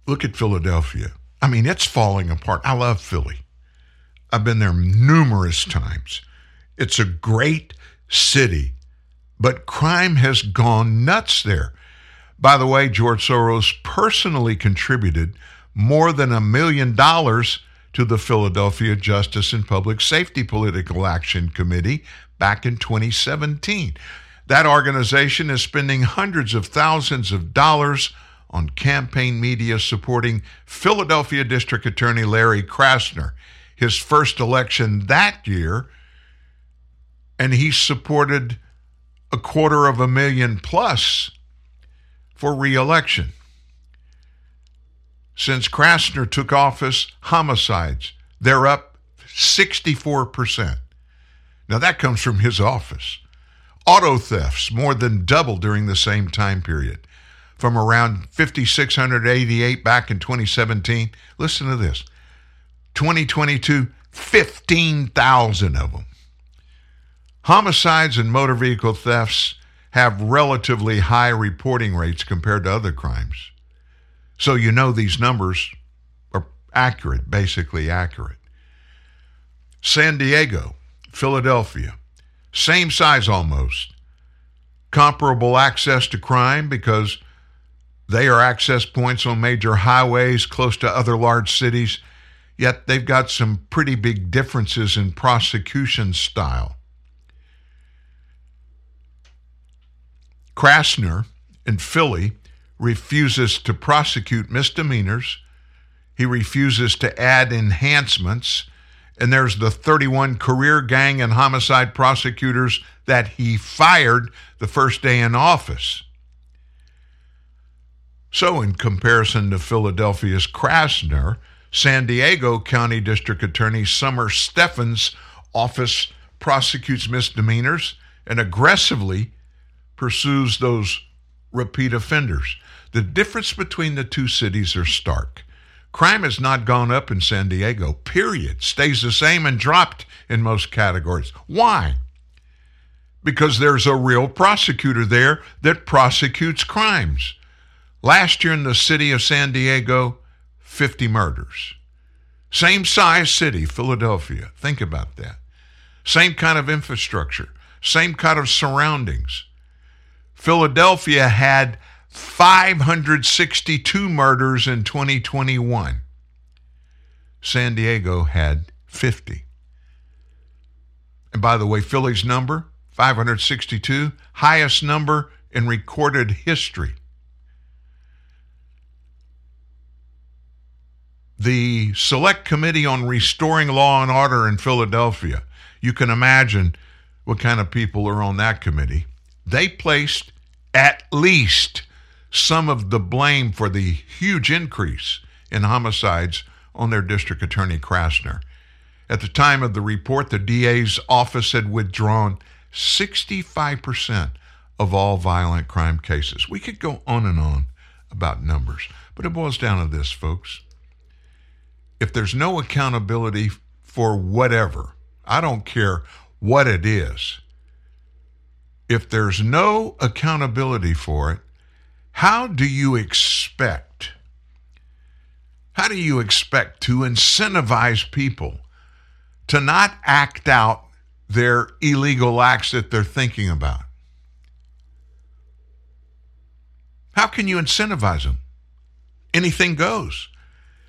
Look at Philadelphia. I mean, it's falling apart. I love Philly. I've been there numerous times. It's a great city, but crime has gone nuts there. By the way, George Soros personally contributed more than a million dollars to the Philadelphia Justice and Public Safety Political Action Committee back in 2017. That organization is spending hundreds of thousands of dollars on campaign media supporting Philadelphia District Attorney Larry Krasner, his first election that year, and he supported a quarter of a million plus for reelection. Since Krasner took office, homicides, they're up 64%. Now that comes from his office. Auto thefts more than double during the same time period. From around 5,688 back in 2017. Listen to this 2022, 15,000 of them. Homicides and motor vehicle thefts have relatively high reporting rates compared to other crimes. So you know these numbers are accurate, basically accurate. San Diego, Philadelphia, same size almost. Comparable access to crime because they are access points on major highways close to other large cities, yet they've got some pretty big differences in prosecution style. Krasner in Philly refuses to prosecute misdemeanors. He refuses to add enhancements. And there's the 31 career gang and homicide prosecutors that he fired the first day in office. So, in comparison to Philadelphia's Krasner, San Diego County District Attorney Summer Stephan's office prosecutes misdemeanors and aggressively pursues those repeat offenders. The difference between the two cities are stark. Crime has not gone up in San Diego, period. Stays the same and dropped in most categories. Why? Because there's a real prosecutor there that prosecutes crimes. Last year in the city of San Diego, 50 murders. Same size city, Philadelphia. Think about that. Same kind of infrastructure, same kind of surroundings. Philadelphia had 562 murders in 2021. San Diego had 50. And by the way, Philly's number, 562, highest number in recorded history. The Select Committee on Restoring Law and Order in Philadelphia, you can imagine what kind of people are on that committee. They placed at least some of the blame for the huge increase in homicides on their district attorney Krasner. At the time of the report, the DA's office had withdrawn 65% of all violent crime cases. We could go on and on about numbers, but it boils down to this, folks. If there's no accountability for whatever, I don't care what it is, if there's no accountability for it, how do you expect how do you expect to incentivize people to not act out their illegal acts that they're thinking about? How can you incentivize them? Anything goes.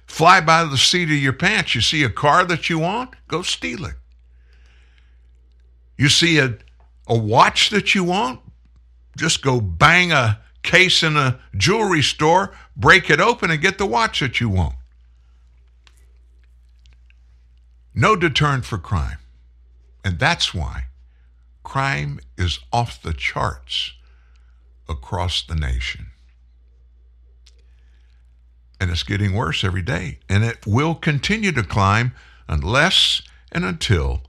Fly by the seat of your pants. You see a car that you want, go steal it. You see a, a watch that you want, just go bang a case in a jewelry store, break it open, and get the watch that you want. No deterrent for crime. And that's why crime is off the charts across the nation. And it's getting worse every day. And it will continue to climb unless and until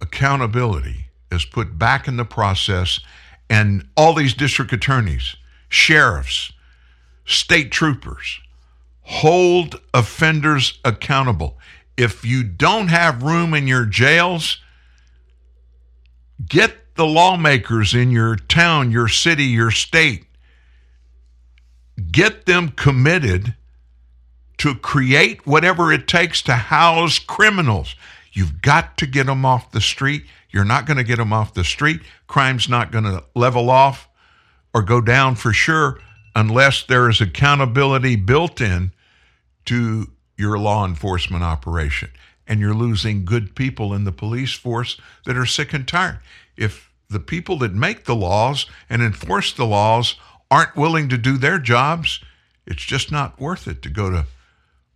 accountability is put back in the process and all these district attorneys, sheriffs, state troopers hold offenders accountable. If you don't have room in your jails, get the lawmakers in your town, your city, your state, get them committed to create whatever it takes to house criminals. You've got to get them off the street. You're not going to get them off the street. Crime's not going to level off or go down for sure unless there is accountability built in to your law enforcement operation. And you're losing good people in the police force that are sick and tired. If the people that make the laws and enforce the laws aren't willing to do their jobs, it's just not worth it to go to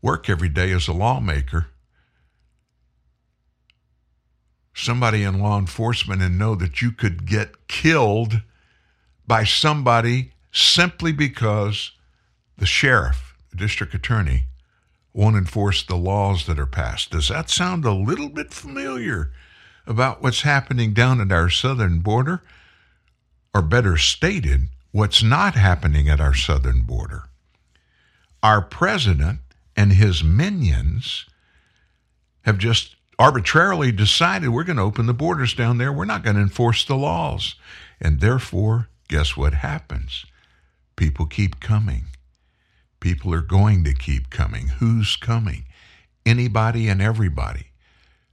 work every day as a lawmaker. Somebody in law enforcement and know that you could get killed by somebody simply because the sheriff, the district attorney, won't enforce the laws that are passed. Does that sound a little bit familiar about what's happening down at our southern border? Or better stated, what's not happening at our southern border? Our president and his minions have just arbitrarily decided we're going to open the borders down there. We're not going to enforce the laws. And therefore, guess what happens? People keep coming. People are going to keep coming. Who's coming? Anybody and everybody.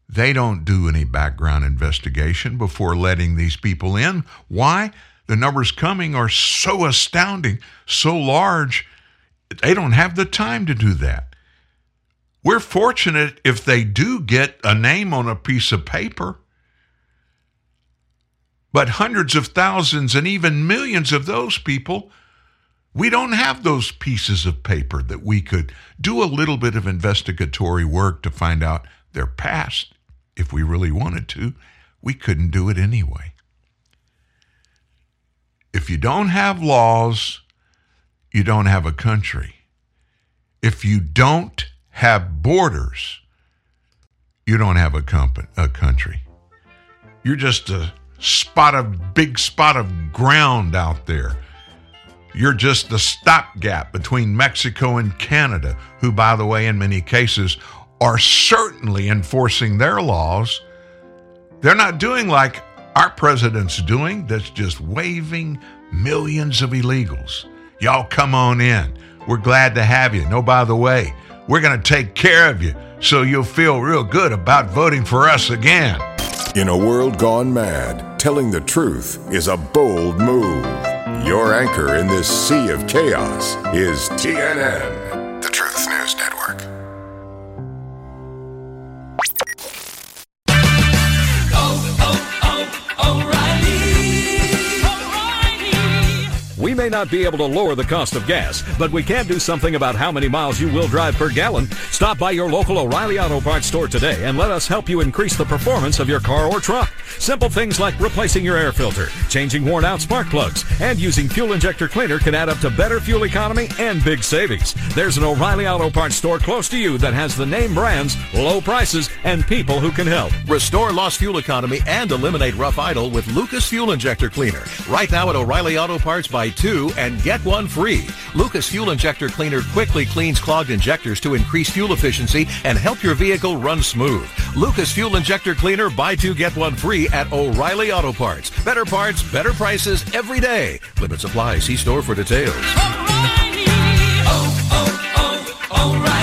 They don't do any background investigation before letting these people in. Why? The numbers coming are so astounding, so large, they don't have the time to do that. We're fortunate if they do get a name on a piece of paper. But hundreds of thousands and even millions of those people we don't have those pieces of paper that we could do a little bit of investigatory work to find out their past. If we really wanted to, we couldn't do it anyway. If you don't have laws, you don't have a country. If you don't have borders, you don't have a, comp- a country. You're just a spot of big spot of ground out there you're just the stopgap between Mexico and Canada, who, by the way, in many cases, are certainly enforcing their laws. They're not doing like our president's doing, that's just waving millions of illegals. Y'all come on in. We're glad to have you. No, by the way, we're going to take care of you so you'll feel real good about voting for us again. In a world gone mad, telling the truth is a bold move. Your anchor in this sea of chaos is TNN, the Truth News Network. Not be able to lower the cost of gas, but we can do something about how many miles you will drive per gallon. Stop by your local O'Reilly Auto Parts store today and let us help you increase the performance of your car or truck. Simple things like replacing your air filter, changing worn out spark plugs, and using fuel injector cleaner can add up to better fuel economy and big savings. There's an O'Reilly Auto Parts store close to you that has the name brands, low prices, and people who can help. Restore lost fuel economy and eliminate rough idle with Lucas Fuel Injector Cleaner. Right now at O'Reilly Auto Parts, buy two and get one free. Lucas Fuel Injector Cleaner quickly cleans clogged injectors to increase fuel efficiency and help your vehicle run smooth. Lucas Fuel Injector Cleaner, buy two, get one free at O'Reilly Auto Parts. Better parts, better prices every day. Limit supply. See store for details. Auto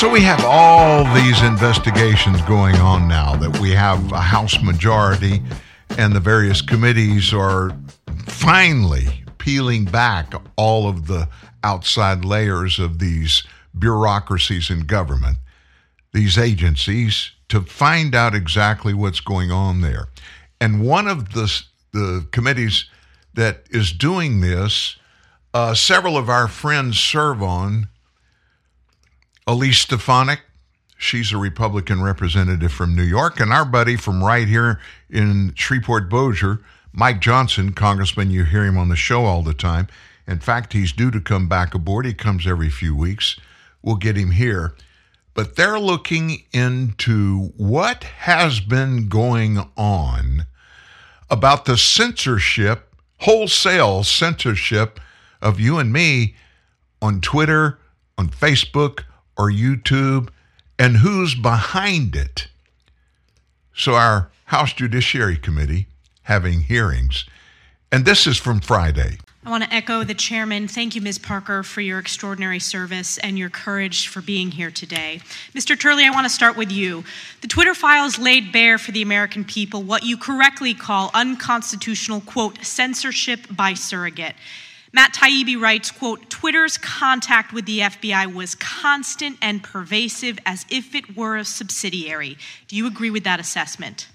So we have all these investigations going on now that we have a House majority and the various committees are finally peeling back all of the outside layers of these bureaucracies in government, these agencies, to find out exactly what's going on there. And one of the, the committees that is doing this, uh, several of our friends serve on. Elise Stefanik, she's a Republican representative from New York, and our buddy from right here in Shreveport Bossier, Mike Johnson, Congressman, you hear him on the show all the time. In fact, he's due to come back aboard. He comes every few weeks. We'll get him here. But they're looking into what has been going on about the censorship, wholesale censorship of you and me on Twitter, on Facebook, or YouTube, and who's behind it. So, our House Judiciary Committee having hearings, and this is from Friday. I want to echo the chairman. Thank you, Ms. Parker, for your extraordinary service and your courage for being here today. Mr. Turley, I want to start with you. The Twitter files laid bare for the American people what you correctly call unconstitutional, quote, censorship by surrogate. Matt Taibbi writes, quote, Twitter's contact with the FBI was constant and pervasive as if it were a subsidiary. Do you agree with that assessment?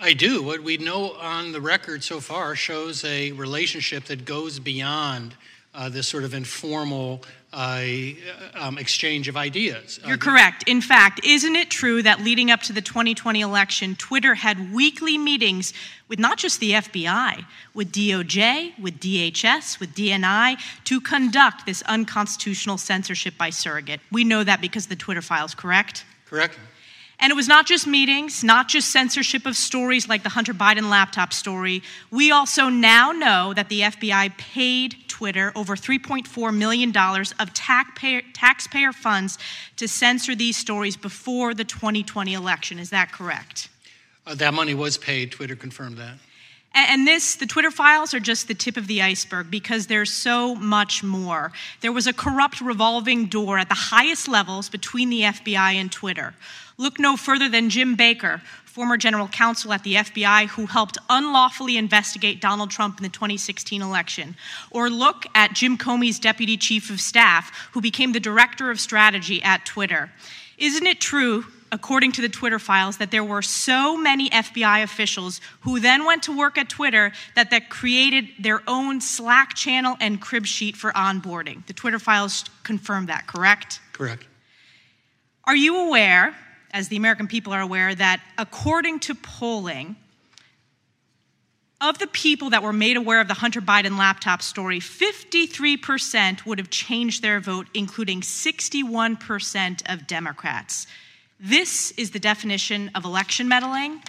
I do. What we know on the record so far shows a relationship that goes beyond uh, this sort of informal uh, um, exchange of ideas. You're correct. In fact, isn't it true that leading up to the 2020 election, Twitter had weekly meetings with not just the FBI, with DOJ, with DHS, with DNI to conduct this unconstitutional censorship by surrogate? We know that because the Twitter files, correct? Correct. And it was not just meetings, not just censorship of stories like the Hunter Biden laptop story. We also now know that the FBI paid Twitter over $3.4 million of taxpayer, taxpayer funds to censor these stories before the 2020 election. Is that correct? Uh, that money was paid. Twitter confirmed that. And this, the Twitter files are just the tip of the iceberg because there's so much more. There was a corrupt revolving door at the highest levels between the FBI and Twitter. Look no further than Jim Baker, former general counsel at the FBI who helped unlawfully investigate Donald Trump in the 2016 election. Or look at Jim Comey's deputy chief of staff, who became the director of strategy at Twitter. Isn't it true according to the Twitter files, that there were so many FBI officials who then went to work at Twitter that that created their own Slack channel and crib sheet for onboarding. The Twitter files confirm that, correct? Correct. Are you aware, as the American people are aware, that according to polling, of the people that were made aware of the Hunter Biden laptop story, 53% would have changed their vote, including 61% of Democrats. This is the definition of election meddling,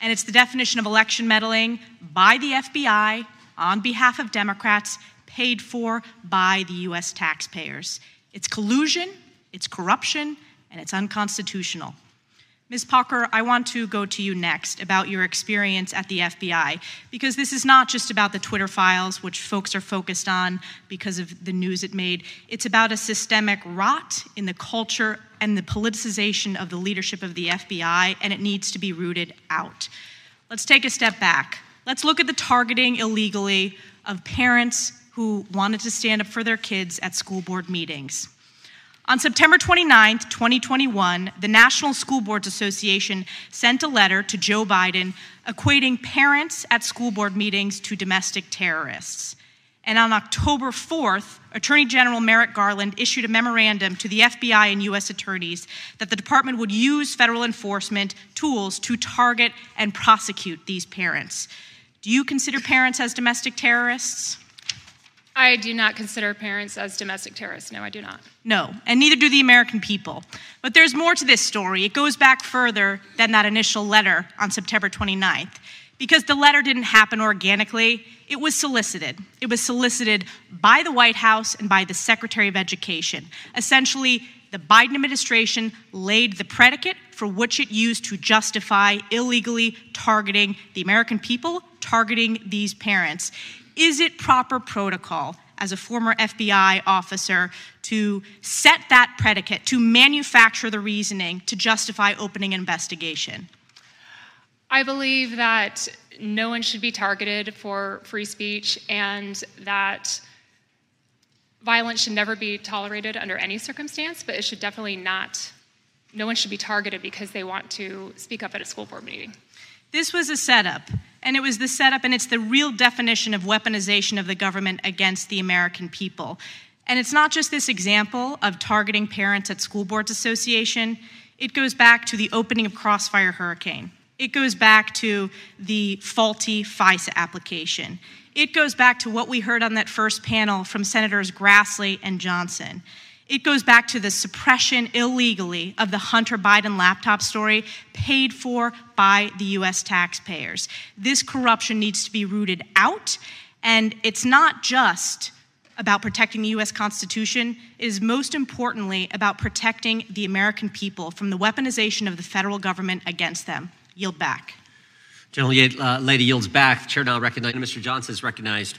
and it's the definition of election meddling by the FBI on behalf of Democrats, paid for by the US taxpayers. It's collusion, it's corruption, and it's unconstitutional. Ms. Parker, I want to go to you next about your experience at the FBI, because this is not just about the Twitter files, which folks are focused on because of the news it made. It's about a systemic rot in the culture and the politicization of the leadership of the FBI, and it needs to be rooted out. Let's take a step back. Let's look at the targeting illegally of parents who wanted to stand up for their kids at school board meetings. On September 29, 2021, the National School Boards Association sent a letter to Joe Biden equating parents at school board meetings to domestic terrorists. And on October 4th, Attorney General Merrick Garland issued a memorandum to the FBI and U.S. attorneys that the department would use federal enforcement tools to target and prosecute these parents. Do you consider parents as domestic terrorists? I do not consider parents as domestic terrorists. No, I do not. No, and neither do the American people. But there's more to this story. It goes back further than that initial letter on September 29th. Because the letter didn't happen organically, it was solicited. It was solicited by the White House and by the Secretary of Education. Essentially, the Biden administration laid the predicate for which it used to justify illegally targeting the American people, targeting these parents. Is it proper protocol as a former FBI officer to set that predicate, to manufacture the reasoning to justify opening an investigation? I believe that no one should be targeted for free speech and that violence should never be tolerated under any circumstance, but it should definitely not, no one should be targeted because they want to speak up at a school board meeting. This was a setup, and it was the setup, and it's the real definition of weaponization of the government against the American people. And it's not just this example of targeting parents at School Boards Association, it goes back to the opening of Crossfire Hurricane. It goes back to the faulty FISA application. It goes back to what we heard on that first panel from Senators Grassley and Johnson. It goes back to the suppression illegally of the Hunter Biden laptop story paid for by the US taxpayers. This corruption needs to be rooted out, and it's not just about protecting the US Constitution, it is most importantly about protecting the American people from the weaponization of the federal government against them. Yield back. General uh, Lady yields back. The Chair now recognized. Mr. Johnson is recognized.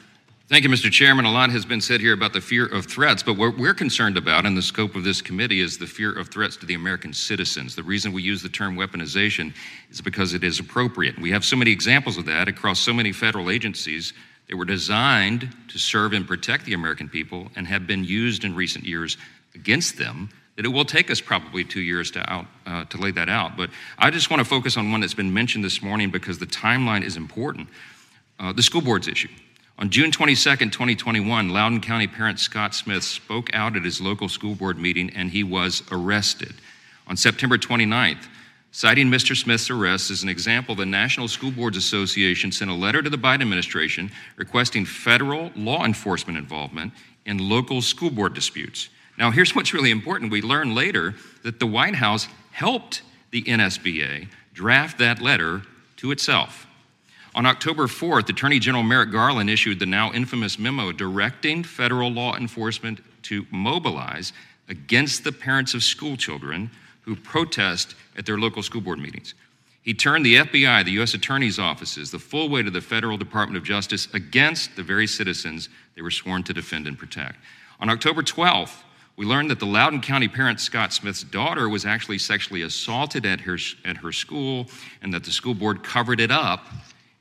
Thank you, Mr. Chairman. A lot has been said here about the fear of threats, but what we're concerned about in the scope of this committee is the fear of threats to the American citizens. The reason we use the term weaponization is because it is appropriate. We have so many examples of that across so many federal agencies that were designed to serve and protect the American people and have been used in recent years against them that it will take us probably two years to out uh, to lay that out. But I just want to focus on one that's been mentioned this morning because the timeline is important. Uh, the school boards issue. On June 22, 2021, Loudoun County parent Scott Smith spoke out at his local school board meeting and he was arrested. On September 29th, citing Mr. Smith's arrest as an example, the National School Boards Association sent a letter to the Biden administration requesting federal law enforcement involvement in local school board disputes. Now, here's what's really important. We learned later that the White House helped the NSBA draft that letter to itself. On October 4th, Attorney General Merrick Garland issued the now infamous memo directing federal law enforcement to mobilize against the parents of school children who protest at their local school board meetings. He turned the FBI, the U.S. Attorney's offices, the full weight of the federal Department of Justice against the very citizens they were sworn to defend and protect. On October 12th, we learned that the Loudoun County parent Scott Smith's daughter was actually sexually assaulted at her, at her school and that the school board covered it up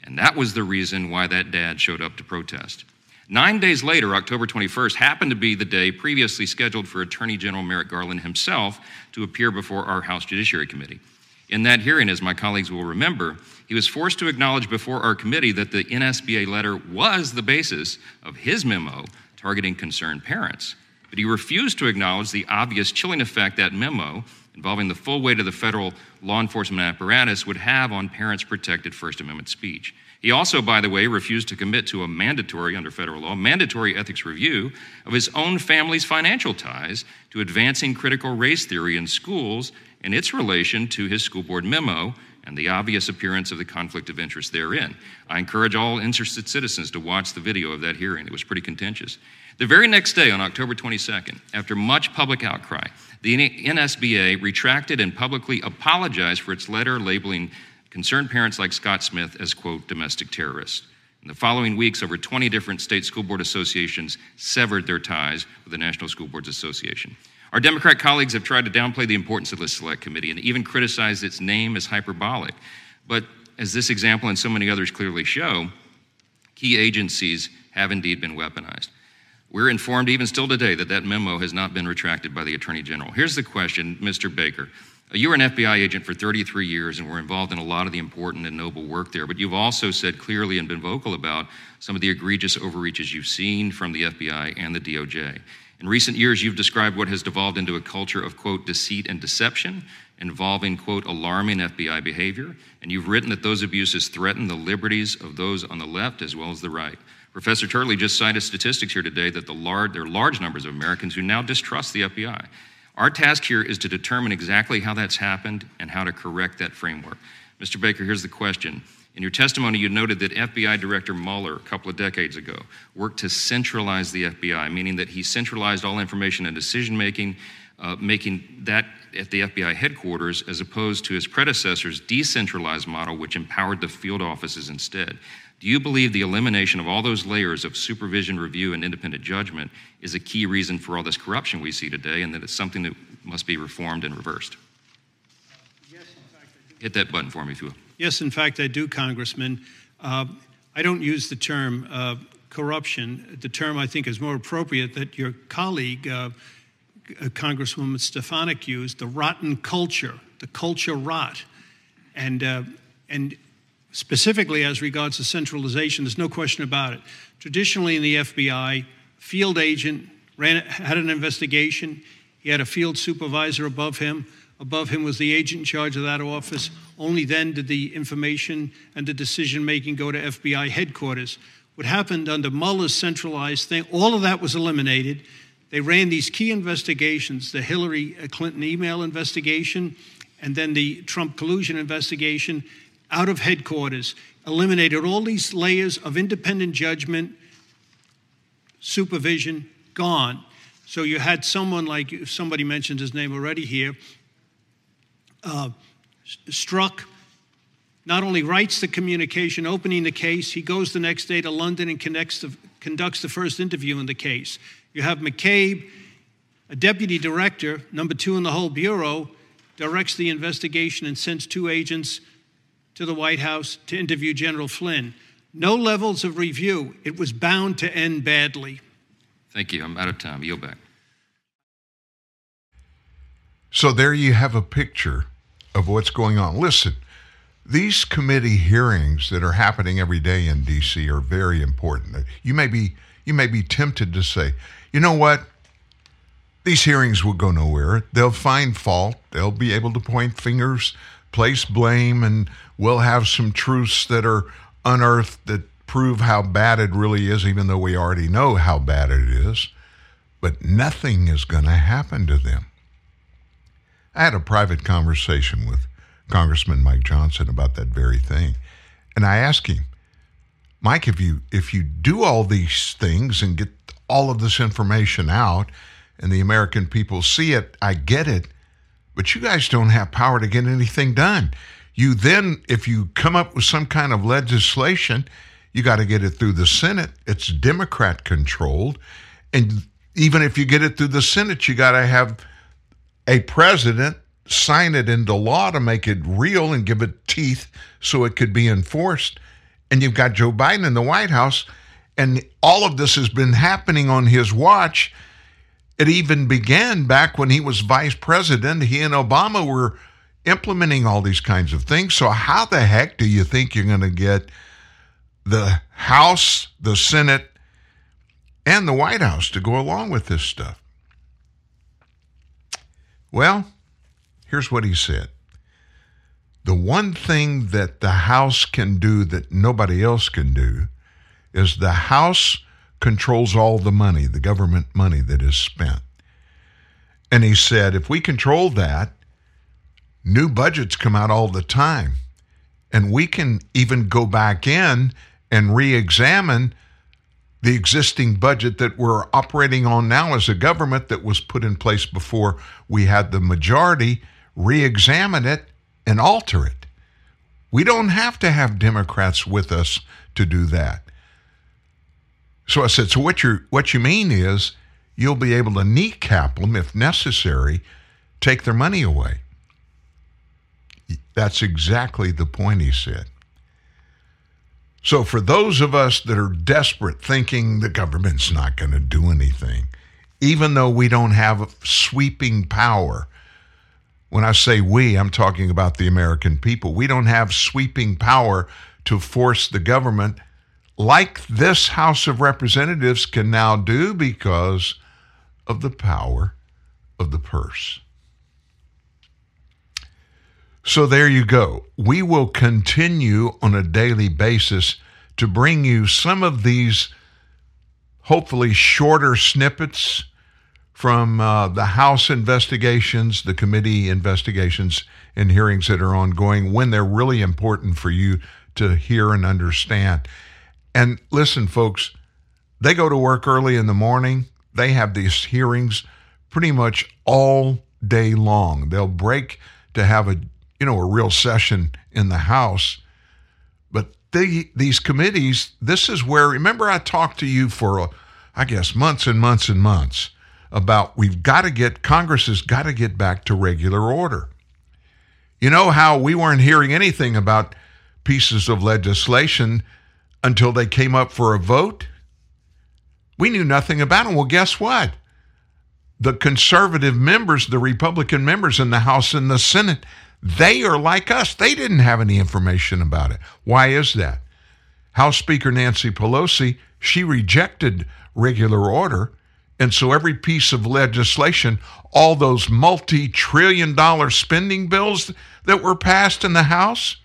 and that was the reason why that dad showed up to protest. Nine days later, October 21st, happened to be the day previously scheduled for Attorney General Merrick Garland himself to appear before our House Judiciary Committee. In that hearing, as my colleagues will remember, he was forced to acknowledge before our committee that the NSBA letter was the basis of his memo targeting concerned parents. But he refused to acknowledge the obvious chilling effect that memo, involving the full weight of the federal law enforcement apparatus, would have on parents' protected First Amendment speech. He also, by the way, refused to commit to a mandatory, under federal law, mandatory ethics review of his own family's financial ties to advancing critical race theory in schools and its relation to his school board memo and the obvious appearance of the conflict of interest therein. I encourage all interested citizens to watch the video of that hearing. It was pretty contentious. The very next day, on October 22nd, after much public outcry, the NSBA retracted and publicly apologized for its letter labeling concerned parents like Scott Smith as, quote, domestic terrorists. In the following weeks, over 20 different state school board associations severed their ties with the National School Boards Association. Our Democrat colleagues have tried to downplay the importance of the Select Committee and even criticized its name as hyperbolic. But as this example and so many others clearly show, key agencies have indeed been weaponized. We're informed even still today that that memo has not been retracted by the Attorney General. Here's the question, Mr. Baker. Uh, you were an FBI agent for 33 years and were involved in a lot of the important and noble work there, but you've also said clearly and been vocal about some of the egregious overreaches you've seen from the FBI and the DOJ. In recent years, you've described what has devolved into a culture of, quote, deceit and deception involving, quote, alarming FBI behavior, and you've written that those abuses threaten the liberties of those on the left as well as the right. Professor Turley just cited statistics here today that the large, there are large numbers of Americans who now distrust the FBI. Our task here is to determine exactly how that's happened and how to correct that framework. Mr. Baker, here's the question. In your testimony, you noted that FBI Director Mueller, a couple of decades ago, worked to centralize the FBI, meaning that he centralized all information and decision making, uh, making that at the FBI headquarters, as opposed to his predecessor's decentralized model, which empowered the field offices instead. Do you believe the elimination of all those layers of supervision, review, and independent judgment is a key reason for all this corruption we see today and that it's something that must be reformed and reversed? Yes, in fact, I do. Hit that button for me, if you will. Yes, in fact, I do, Congressman. Uh, I don't use the term uh, corruption. The term I think is more appropriate that your colleague, uh, Congresswoman Stefanik, used the rotten culture, the culture rot. And, uh, and specifically as regards to centralization, there's no question about it. Traditionally in the FBI, field agent ran, had an investigation. He had a field supervisor above him Above him was the agent in charge of that office. Only then did the information and the decision making go to FBI headquarters. What happened under Mueller's centralized thing, all of that was eliminated. They ran these key investigations the Hillary uh, Clinton email investigation and then the Trump collusion investigation out of headquarters, eliminated all these layers of independent judgment, supervision, gone. So you had someone like somebody mentioned his name already here, uh, Strzok not only writes the communication opening the case, he goes the next day to London and the, conducts the first interview in the case. You have McCabe, a deputy director, number two in the whole bureau, directs the investigation and sends two agents to the White House to interview General Flynn. No levels of review. It was bound to end badly. Thank you. I'm out of time. Yield back. So there you have a picture of what's going on. Listen, these committee hearings that are happening every day in DC are very important. You may be you may be tempted to say, "You know what? These hearings will go nowhere. They'll find fault. They'll be able to point fingers, place blame, and we'll have some truths that are unearthed that prove how bad it really is, even though we already know how bad it is. But nothing is going to happen to them. I had a private conversation with Congressman Mike Johnson about that very thing. And I asked him, Mike, if you if you do all these things and get all of this information out and the American people see it, I get it, but you guys don't have power to get anything done. You then, if you come up with some kind of legislation, you got to get it through the Senate. It's Democrat controlled. And even if you get it through the Senate, you got to have a president sign it into law to make it real and give it teeth so it could be enforced. And you've got Joe Biden in the White House, and all of this has been happening on his watch. It even began back when he was vice president. He and Obama were implementing all these kinds of things. So, how the heck do you think you're going to get the House, the Senate, and the White House to go along with this stuff? Well, here's what he said The one thing that the House can do that nobody else can do is the House controls all the money, the government money that is spent. And he said, if we control that, new budgets come out all the time. And we can even go back in and re examine the existing budget that we're operating on now as a government that was put in place before we had the majority, re examine it and alter it. We don't have to have Democrats with us to do that. So I said, so what you what you mean is you'll be able to kneecap them if necessary, take their money away. That's exactly the point he said. So, for those of us that are desperate, thinking the government's not going to do anything, even though we don't have sweeping power, when I say we, I'm talking about the American people, we don't have sweeping power to force the government like this House of Representatives can now do because of the power of the purse. So there you go. We will continue on a daily basis to bring you some of these hopefully shorter snippets from uh, the House investigations, the committee investigations, and hearings that are ongoing when they're really important for you to hear and understand. And listen, folks, they go to work early in the morning. They have these hearings pretty much all day long. They'll break to have a you know, a real session in the House. But these committees, this is where, remember, I talked to you for, I guess, months and months and months about we've got to get, Congress has got to get back to regular order. You know how we weren't hearing anything about pieces of legislation until they came up for a vote? We knew nothing about them. Well, guess what? The conservative members, the Republican members in the House and the Senate, they are like us. They didn't have any information about it. Why is that? House Speaker Nancy Pelosi, she rejected regular order And so every piece of legislation, all those multi trillion dollar spending bills that were passed in the House,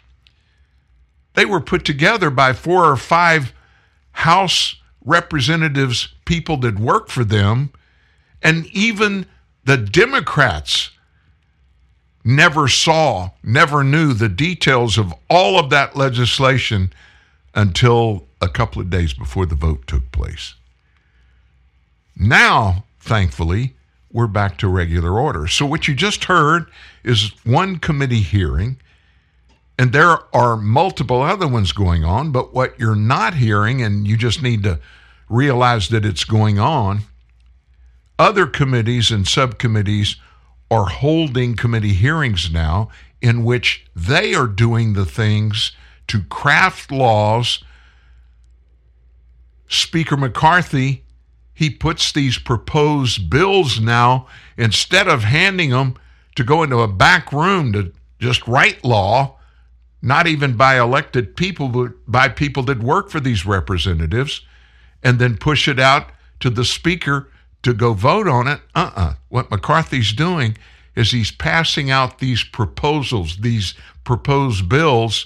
they were put together by four or five House representatives, people that work for them, and even the Democrats never saw, never knew the details of all of that legislation until a couple of days before the vote took place. Now, thankfully, we're back to regular order. So, what you just heard is one committee hearing, and there are multiple other ones going on. But what you're not hearing, and you just need to realize that it's going on, other committees and subcommittees are holding committee hearings now in which they are doing the things to craft laws. Speaker McCarthy, he puts these proposed bills now, instead of handing them to go into a back room to just write law, not even by elected people, but by people that work for these representatives, and then push it out to the speaker to go vote on it. Uh uh What McCarthy's doing is he's passing out these proposals, these proposed bills,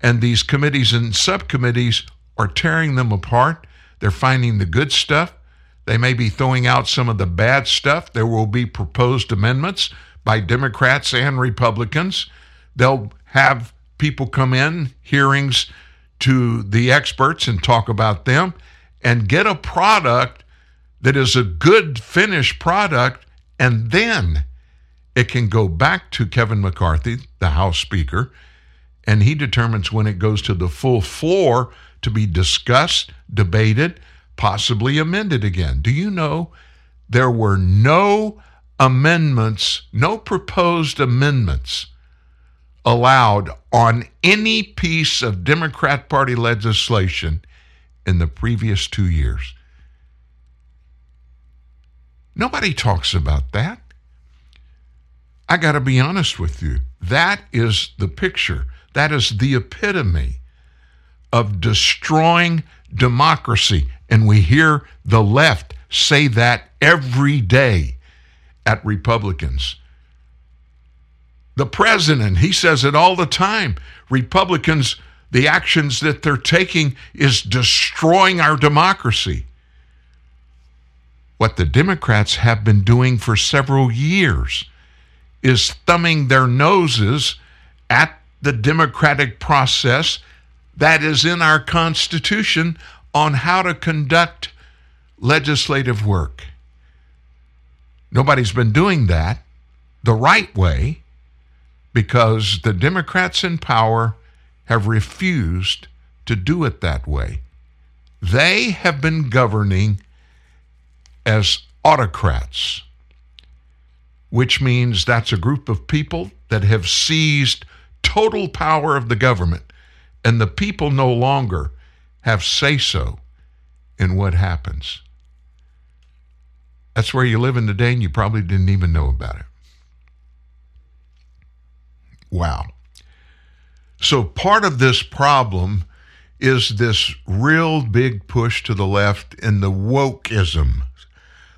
and these committees and subcommittees are tearing them apart. They're finding the good stuff. They may be throwing out some of the bad stuff. There will be proposed amendments by Democrats and Republicans. They'll have people come in, hearings to the experts, and talk about them and get a product that is a good finished product. And then it can go back to Kevin McCarthy, the House Speaker, and he determines when it goes to the full floor to be discussed, debated, possibly amended again. Do you know there were no amendments, no proposed amendments allowed on any piece of Democrat Party legislation in the previous two years? Nobody talks about that. I got to be honest with you. That is the picture. That is the epitome of destroying democracy. And we hear the left say that every day at Republicans. The president, he says it all the time. Republicans, the actions that they're taking is destroying our democracy. What the Democrats have been doing for several years is thumbing their noses at the democratic process that is in our Constitution on how to conduct legislative work. Nobody's been doing that the right way because the Democrats in power have refused to do it that way. They have been governing as autocrats which means that's a group of people that have seized total power of the government, and the people no longer have say so in what happens. That's where you live in today, and you probably didn't even know about it. Wow. So, part of this problem is this real big push to the left in the wokeism,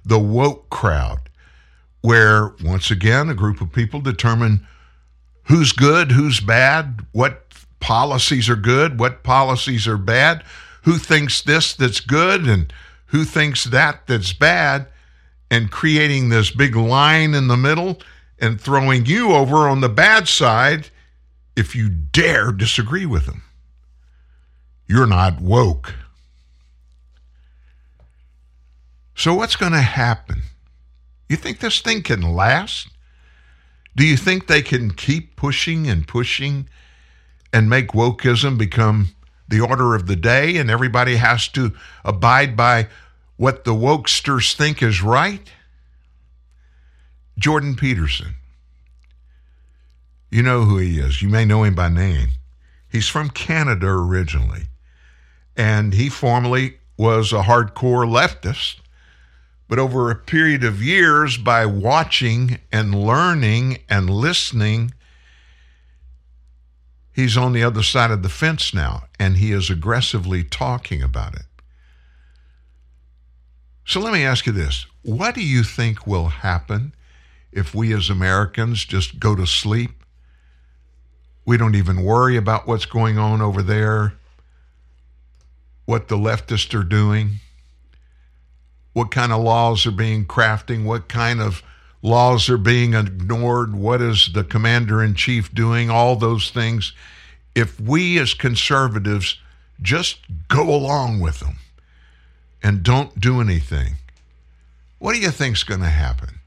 the woke crowd where once again a group of people determine who's good, who's bad, what policies are good, what policies are bad, who thinks this that's good and who thinks that that's bad, and creating this big line in the middle and throwing you over on the bad side if you dare disagree with them. You're not woke. So, what's going to happen? You think this thing can last? Do you think they can keep pushing and pushing and make wokeism become the order of the day and everybody has to abide by what the wokesters think is right? Jordan Peterson. You know who he is. You may know him by name. He's from Canada originally, and he formerly was a hardcore leftist but over a period of years, by watching and learning and listening, he's on the other side of the fence now, and he is aggressively talking about it. So let me ask you this what do you think will happen if we as Americans just go to sleep? We don't even worry about what's going on over there, what the leftists are doing, what kind of laws are being crafting, what kind of laws are being ignored, what is the commander in chief doing, all those things. If we as conservatives just go along with them and don't do anything, what do you think's going to happen?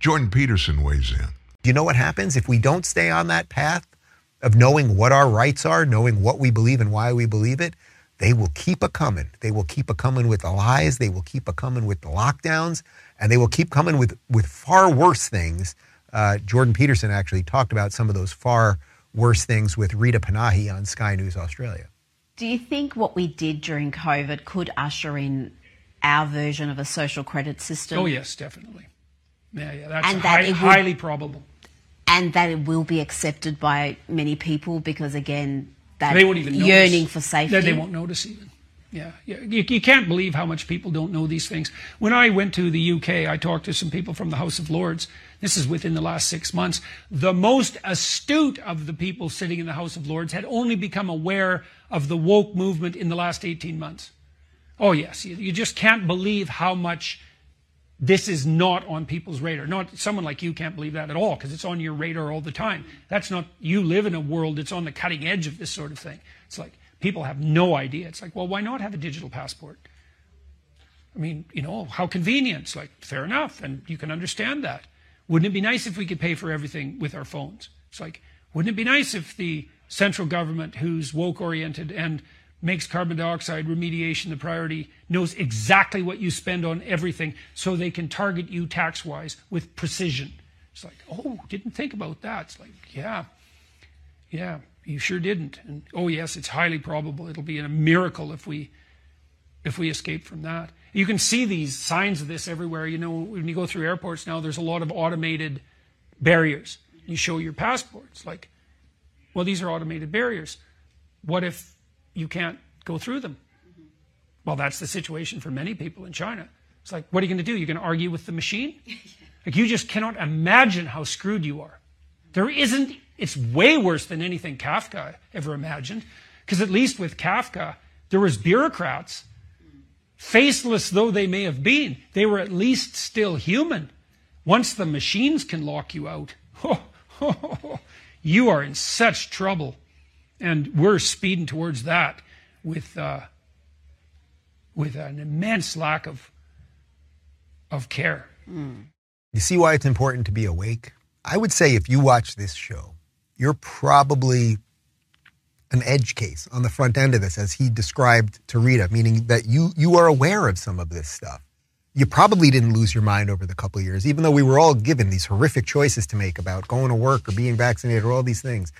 Jordan Peterson weighs in. Do you know what happens if we don't stay on that path of knowing what our rights are, knowing what we believe and why we believe it? They will keep a coming. They will keep a coming with the lies. They will keep a coming with the lockdowns, and they will keep coming with with far worse things. Uh, Jordan Peterson actually talked about some of those far worse things with Rita Panahi on Sky News Australia. Do you think what we did during COVID could usher in our version of a social credit system? Oh yes, definitely. Yeah, yeah, that's And that high- it would- highly probable. and that it will be accepted by many people because again that they won't even yearning notice. for safety They, they won't notice even. Yeah, yeah. You, you can't believe how much people don't know these things. When I went to the UK, I talked to some people from the House of Lords. This is within the last six months. The most astute of the people sitting in the House of Lords had only become aware of the woke movement in the last 18 months. Oh, yes. You, you just can't believe how much this is not on people's radar. Not someone like you can't believe that at all because it's on your radar all the time. That's not you live in a world that's on the cutting edge of this sort of thing. It's like people have no idea. It's like, well, why not have a digital passport? I mean, you know, how convenient. It's like fair enough, and you can understand that. Wouldn't it be nice if we could pay for everything with our phones? It's like, wouldn't it be nice if the central government, who's woke oriented and makes carbon dioxide remediation the priority, knows exactly what you spend on everything so they can target you tax wise with precision. It's like, oh, didn't think about that. It's like, yeah, yeah, you sure didn't. And oh, yes, it's highly probable it'll be a miracle if we if we escape from that. You can see these signs of this everywhere. You know, when you go through airports now, there's a lot of automated barriers. You show your passport. It's like, well, these are automated barriers. What if you can't go through them? Well, that's the situation for many people in China. It's like, what are you going to do? You're going to argue with the machine? [laughs] Like, you just cannot imagine how screwed you are. There isn't, it's way worse than anything Kafka ever imagined. Because at least with Kafka, there was bureaucrats, faceless though they may have been, they were at least still human. Once the machines can lock you out, oh, oh, oh, you are in such trouble. And we're speeding towards that with, uh, with an immense lack of, of care. You see why it's important to be awake? I would say if you watch this show, you're probably an edge case on the front end of this, as he described to Rita, meaning that you you are aware of some of this stuff. You probably didn't lose your mind over the couple years, even though we were all given these horrific choices to make about going to work or being vaccinated or all these things.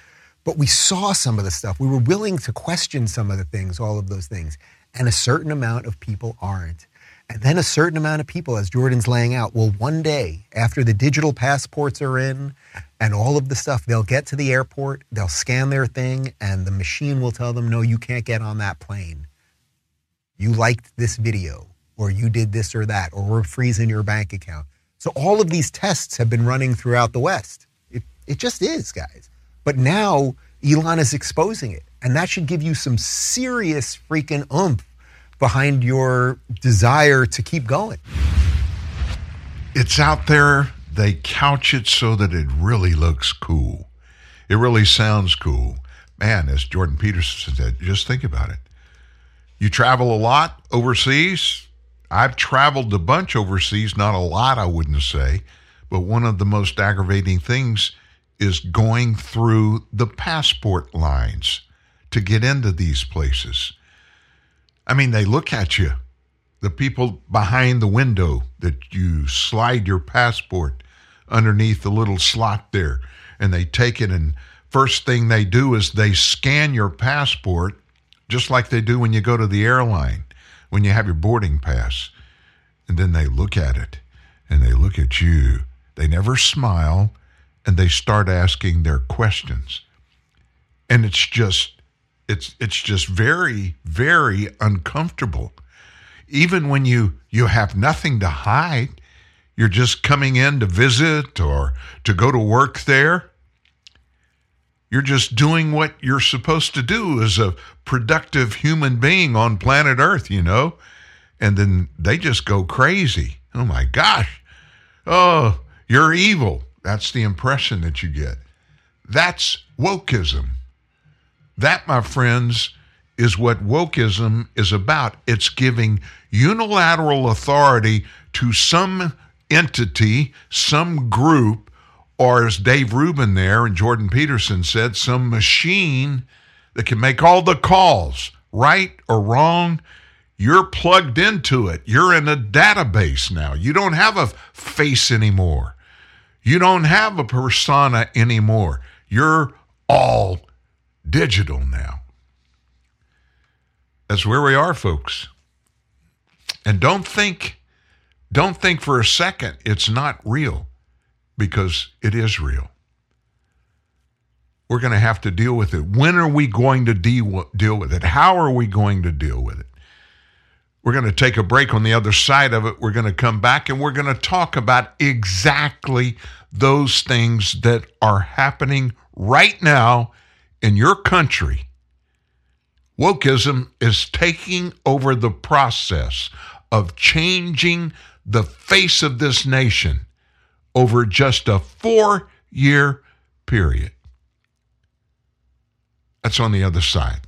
But we saw some of the stuff. We were willing to question some of the things, all of those things. And a certain amount of people aren't. And then a certain amount of people, as Jordan's laying out, will one day, after the digital passports are in and all of the stuff, they'll get to the airport, they'll scan their thing, and the machine will tell them, no, you can't get on that plane. You liked this video, or you did this or that, or we're freezing your bank account. So all of these tests have been running throughout the West. It, it just is, guys. But now Elon is exposing it. And that should give you some serious freaking oomph behind your desire to keep going. It's out there. They couch it so that it really looks cool. It really sounds cool. Man, as Jordan Peterson said, just think about it. You travel a lot overseas. I've traveled a bunch overseas, not a lot, I wouldn't say. But one of the most aggravating things is going through the passport lines to get into these places. I mean, they look at you. The people behind the window that you slide your passport underneath the little slot there, and they take it, and first thing they do is they scan your passport, just like they do when you go to the airline, when you have your boarding pass. And then they look at it, and they look at you. They never smile, and they start asking their questions. And it's just it's it's just very very uncomfortable even when you you have nothing to hide, you're just coming in to visit or to go to work there. You're just doing what you're supposed to do as a productive human being on planet Earth, you know? And then they just go crazy. Oh my gosh. Oh, you're evil. That's the impression that you get. That's wokeism. That, my friends, is what wokeism is about. It's giving unilateral authority to some entity, some group, or as Dave Rubin there and Jordan Peterson said, some machine that can make all the calls, right or wrong. You're plugged into it. You're in a database now. You don't have a face anymore. You don't have a persona anymore. You're all digital now. That's where we are, folks. And don't think, don't think for a second it's not real, because it is real. We're going to have to deal with it. When are we going to deal, deal with it? How are we going to deal with it? We're going to take a break on the other side of it. We're going to come back and we're going to talk about exactly those things that are happening right now in your country. Wokeism is taking over the process of changing the face of this nation over just a four year period. That's on the other side.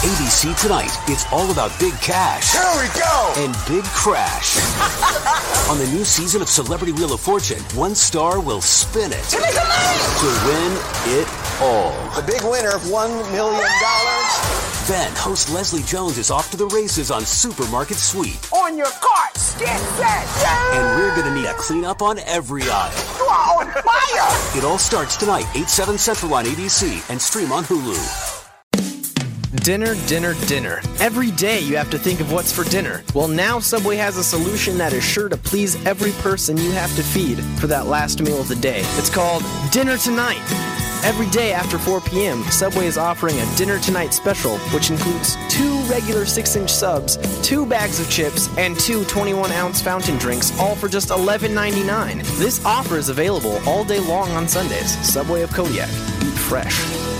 ABC Tonight, it's all about big cash. Here we go! And big crash. [laughs] On the new season of Celebrity Wheel of Fortune, one star will spin it Give me some money! to win it all. The big winner of $1 million. Then, host Leslie Jones is off to the races on Supermarket Sweep. On your carts, get set, yeah! And we're gonna need a cleanup on every aisle. You are on fire! It all starts tonight, 8, 7 Central on ABC, and stream on Hulu. Dinner, dinner, dinner. Every day you have to think of what's for dinner. Well, now Subway has a solution that is sure to please every person you have to feed for that last meal of the day. It's called Dinner Tonight. Every day after 4 p.m., Subway is offering a Dinner Tonight special, which includes two regular 6 inch subs, two bags of chips, and two 21 ounce fountain drinks, all for just $11.99. This offer is available all day long on Sundays. Subway of Kodiak. Eat fresh.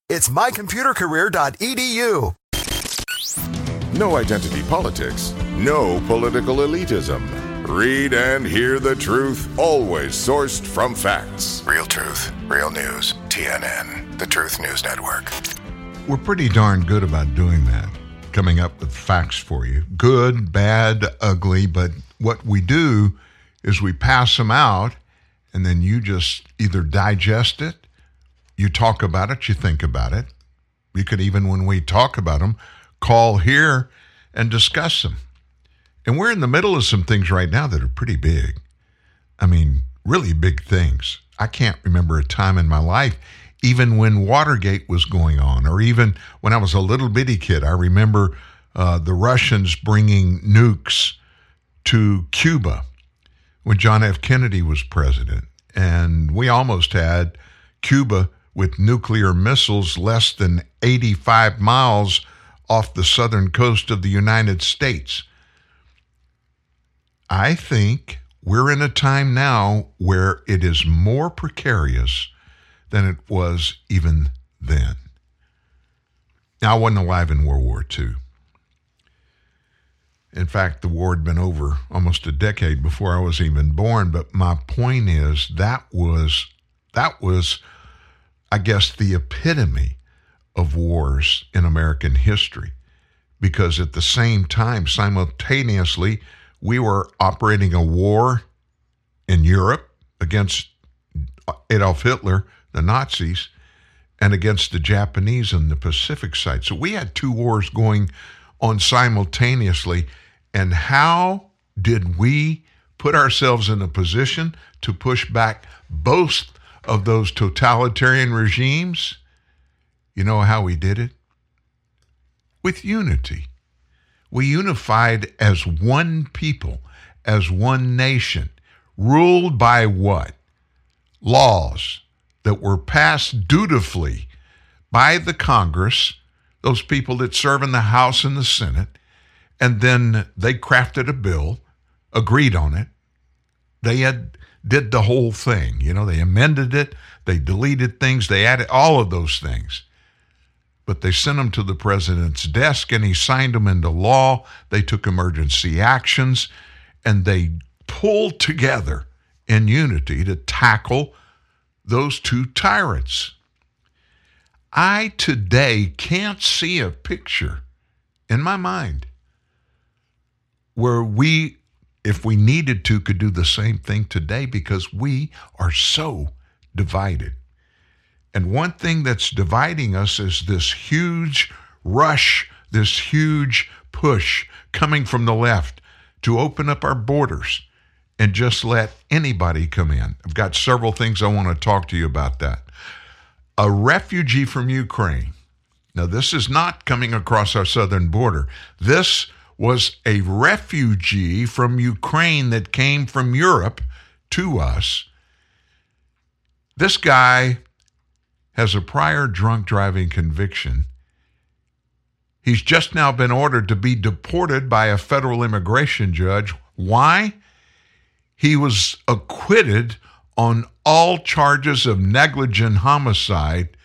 It's mycomputercareer.edu. No identity politics, no political elitism. Read and hear the truth, always sourced from facts. Real truth, real news. TNN, the Truth News Network. We're pretty darn good about doing that, coming up with facts for you. Good, bad, ugly, but what we do is we pass them out and then you just either digest it, you talk about it, you think about it. You could even, when we talk about them, call here and discuss them. And we're in the middle of some things right now that are pretty big. I mean, really big things. I can't remember a time in my life, even when Watergate was going on, or even when I was a little bitty kid. I remember uh, the Russians bringing nukes to Cuba when John F. Kennedy was president. And we almost had Cuba with nuclear missiles less than 85 miles off the southern coast of the United States. I think we're in a time now where it is more precarious than it was even then. Now, I wasn't alive in World War II. In fact, the war had been over almost a decade before I was even born. But my point is that was that was, I guess, the epitome of wars in American history. Because at the same time, simultaneously, we were operating a war in Europe against uh, Adolf Hitler, the Nazis, and against the Japanese on the Pacific side. So we had two wars going on simultaneously. And how did we put ourselves in a position to push back both of those totalitarian regimes? You know how we did it? With unity. We unified as one people, as one nation, ruled by what? Laws that were passed dutifully by the Congress, those people that serve in the House and the Senate, and then they crafted a bill, agreed on it. They had did the whole thing. You know, they amended it, they deleted things, they added all of those things. But they sent them to the president's desk and he signed them into law. They took emergency actions and they pulled together in unity to tackle those two tyrants. I today can't see a picture in my mind where we, if we needed to, could do the same thing today because we are so divided. And one thing that's dividing us is this huge rush, this huge push coming from the left to open up our borders and just let anybody come in. I've got several things I want to talk to you about that. A refugee from Ukraine. Now, this is not coming across our southern border. This was a refugee from Ukraine that came from Europe to us. This guy has a prior drunk driving conviction. He's just now been ordered to be deported by a federal immigration judge. Why? He was acquitted on all charges of negligent homicide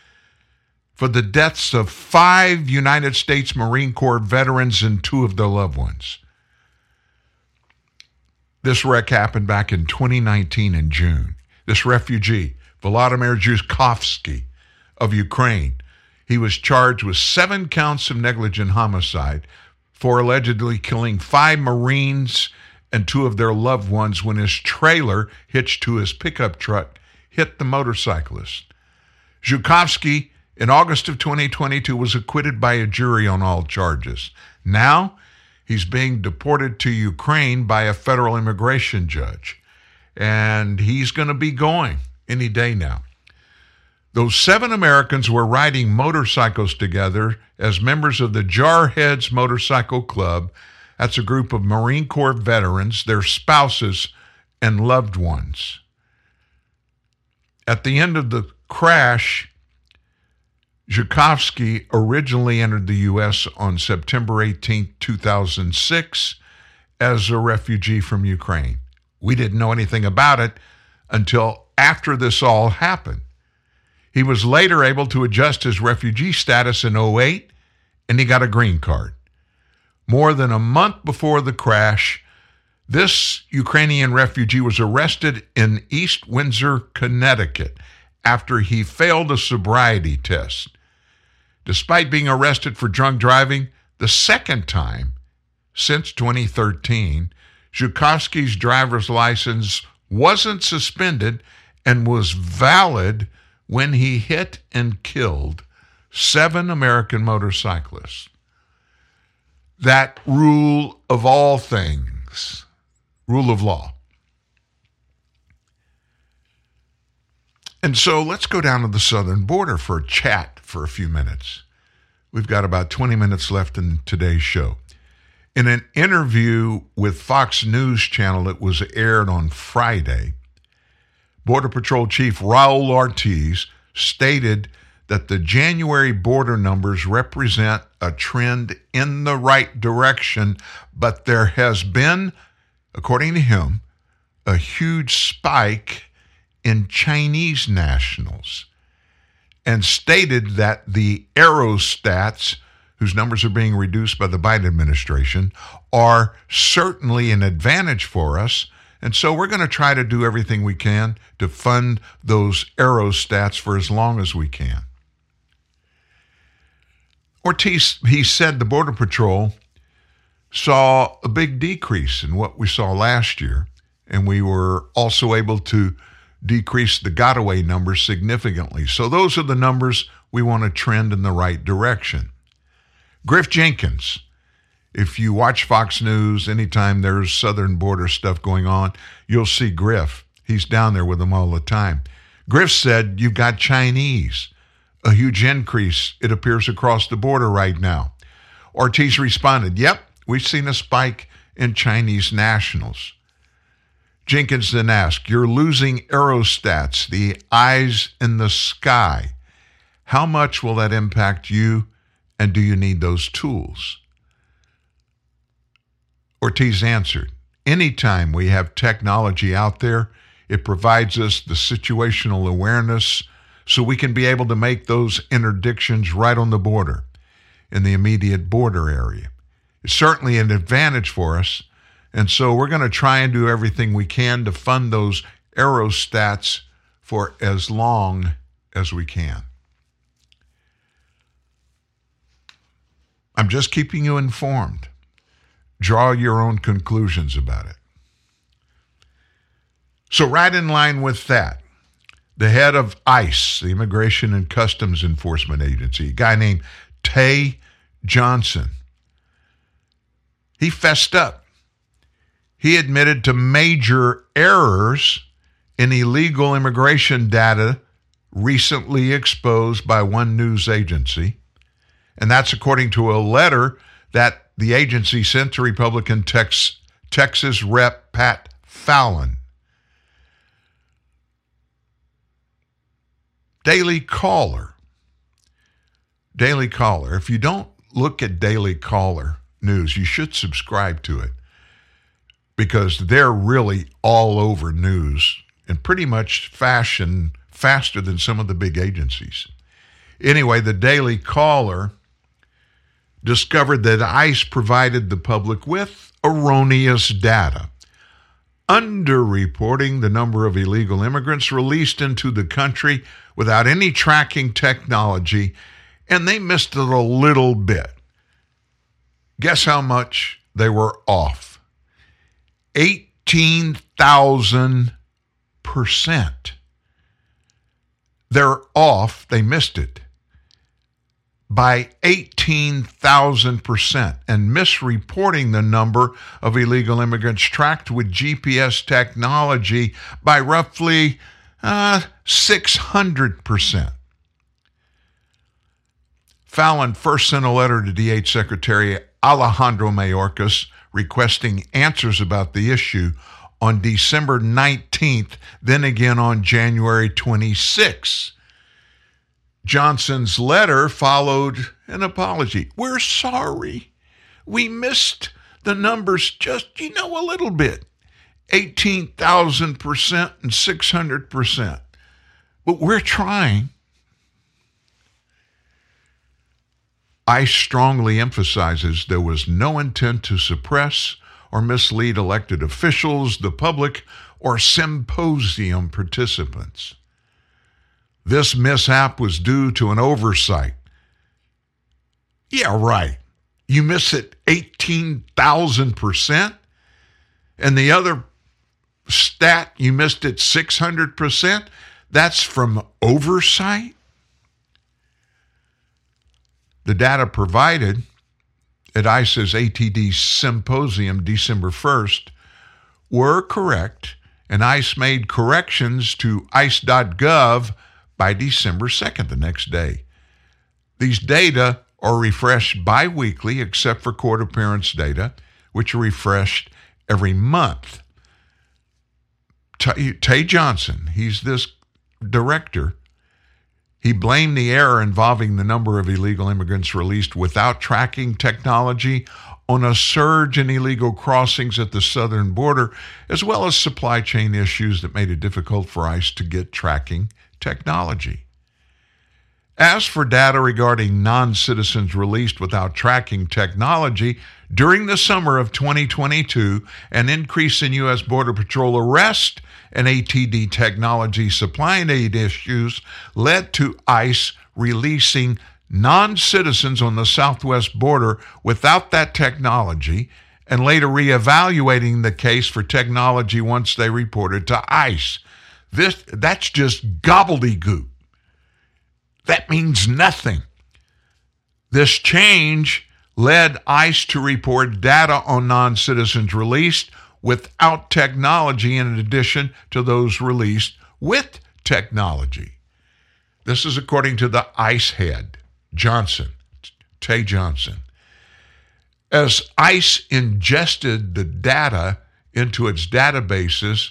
for the deaths of five United States Marine Corps veterans and two of their loved ones. This wreck happened back in 2019 in June. This refugee, Volodymyr Zhukovskyy of Ukraine, he was charged with seven counts of negligent homicide for allegedly killing five Marines and two of their loved ones when his trailer hitched to his pickup truck hit the motorcyclist. Zhukovskyy, in August of 2022, was acquitted by a jury on all charges. Now, he's being deported to Ukraine by a federal immigration judge. And he's going to be going any day now. Those seven Americans were riding motorcycles together as members of the Jarheads Motorcycle Club. That's a group of Marine Corps veterans, their spouses, and loved ones. At the end of the crash, Zhukovskyy originally entered the U.S. on September 18, 2006, as a refugee from Ukraine. We didn't know anything about it until after this all happened. He was later able to adjust his refugee status in 08 and he got a green card. More than a month before the crash, this Ukrainian refugee was arrested in East Windsor, Connecticut, after he failed a sobriety test. Despite being arrested for drunk driving the second time since 2013, Zhukovskyy's driver's license wasn't suspended and was valid when he hit and killed seven American motorcyclists. That rule of all things, rule of law. And so let's go down to the southern border for a chat for a few minutes. We've got about 20 minutes left in today's show. In an interview with Fox News Channel that was aired on Friday, Border Patrol Chief Raul Ortiz stated that the January border numbers represent a trend in the right direction, but there has been, according to him, a huge spike in Chinese nationals and stated that the Aerostats whose numbers are being reduced by the Biden administration, are certainly an advantage for us. And so we're going to try to do everything we can to fund those aerostats for as long as we can. Ortiz, he said the Border Patrol saw a big decrease in what we saw last year, and we were also able to decrease the gotaway numbers significantly. So those are the numbers we want to trend in the right direction. Griff Jenkins, if you watch Fox News, anytime there's southern border stuff going on, you'll see Griff. He's down there with them all the time. Griff said, You've got Chinese, a huge increase, it appears, across the border right now. Ortiz responded, Yep, we've seen a spike in Chinese nationals. Jenkins then asked, You're losing aerostats, the eyes in the sky. How much will that impact you, and do you need those tools? Ortiz answered, Anytime we have technology out there, it provides us the situational awareness so we can be able to make those interdictions right on the border, in the immediate border area. It's certainly an advantage for us and so we're going to try and do everything we can to fund those aerostats for as long as we can. I'm just keeping you informed. Draw your own conclusions about it. So, right in line with that, the head of ICE, the Immigration and Customs Enforcement Agency, a guy named Tae Johnson, he fessed up he admitted to major errors in illegal immigration data recently exposed by one news agency. And that's according to a letter that the agency sent to Republican Tex- Texas Rep Pat Fallon. Daily Caller. Daily Caller. If you don't look at Daily Caller news, you should subscribe to it because they're really all over news and pretty much fashion faster than some of the big agencies. Anyway, the Daily Caller discovered that ICE provided the public with erroneous data, underreporting the number of illegal immigrants released into the country without any tracking technology, and they missed it a little bit. Guess how much they were off? 18,000%. They're off, they missed it by 18,000% and misreporting the number of illegal immigrants tracked with GPS technology by roughly uh, 600%. Fallon first sent a letter to DHS Secretary Alejandro Mayorkas requesting answers about the issue on December 19th, then again on January 26th. Johnson's letter followed an apology. We're sorry. We missed the numbers just, you know, a little bit 18,000% and 600%. But we're trying. ICE strongly emphasizes there was no intent to suppress or mislead elected officials, the public, or symposium participants. This mishap was due to an oversight. Yeah, right. You miss it 18,000%, and the other stat, you missed it 600%. That's from oversight? The data provided at ICE's ATD symposium December 1st were correct, and ICE made corrections to ICE.gov by December 2nd, the next day. These data are refreshed bi weekly, except for court appearance data, which are refreshed every month. Tae Johnson, he's this director, he blamed the error involving the number of illegal immigrants released without tracking technology on a surge in illegal crossings at the southern border, as well as supply chain issues that made it difficult for ICE to get tracking technology. As for data regarding non citizens released without tracking technology, during the summer of 2022, an increase in U.S. Border Patrol arrest and ATD technology supply and aid issues led to ICE releasing non citizens on the southwest border without that technology and later reevaluating the case for technology once they reported to ICE. This, that's just gobbledygook. That means nothing. This change led ICE to report data on non citizens released without technology, in addition to those released with technology. This is according to the ICE head, Johnson, Tae Johnson. As ICE ingested the data into its databases,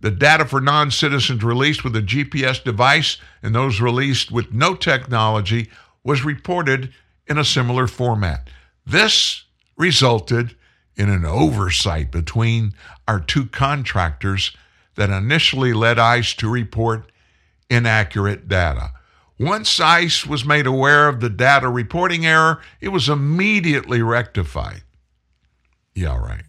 the data for non citizens released with a GPS device and those released with no technology was reported in a similar format. This resulted in an oversight between our two contractors that initially led ICE to report inaccurate data. Once ICE was made aware of the data reporting error, it was immediately rectified. Yeah, right.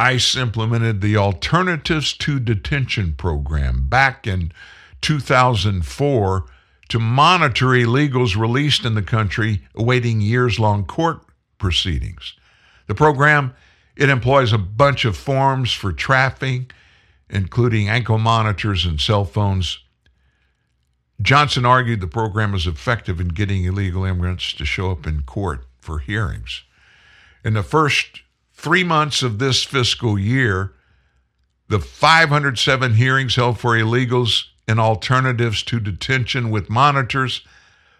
ICE implemented the Alternatives to Detention program back in 2004 to monitor illegals released in the country awaiting years long court proceedings. The program it employs a bunch of forms for trafficking, including ankle monitors and cell phones. Johnson argued the program is effective in getting illegal immigrants to show up in court for hearings. In the first three months of this fiscal year, the 507 hearings held for illegals and alternatives to detention with monitors,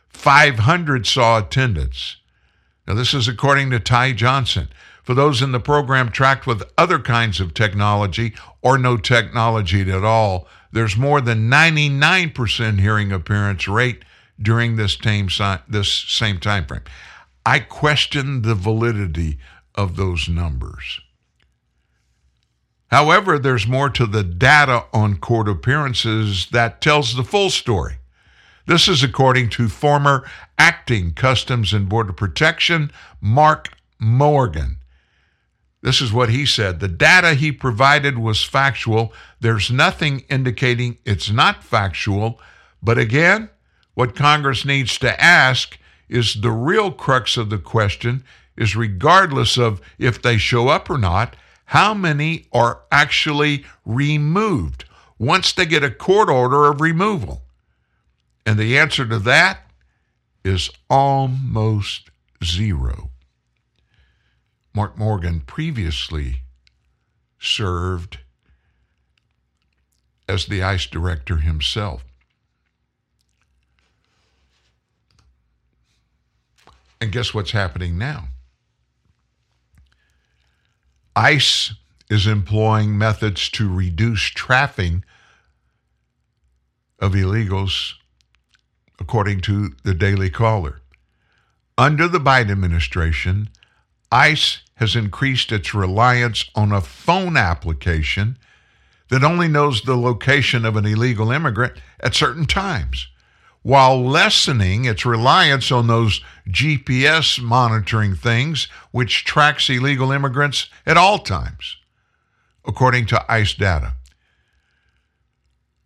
500 saw attendance. Now, this is according to Ty Johnson. For those in the program tracked with other kinds of technology or no technology at all, there's more than 99% hearing appearance rate during this same, this same time frame. I question the validity of those numbers. However, there's more to the data on court appearances that tells the full story. This is according to former acting Customs and Border Protection Mark Morgan. This is what he said. The data he provided was factual. There's nothing indicating it's not factual. But again, what Congress needs to ask is the real crux of the question is regardless of if they show up or not, how many are actually removed once they get a court order of removal? And the answer to that is almost zero. Mark Morgan previously served as the ICE director himself. And guess what's happening now? ICE is employing methods to reduce trafficking of illegals, according to the Daily Caller. Under the Biden administration, ICE has increased its reliance on a phone application that only knows the location of an illegal immigrant at certain times while lessening its reliance on those GPS monitoring things, which tracks illegal immigrants at all times, according to ICE data.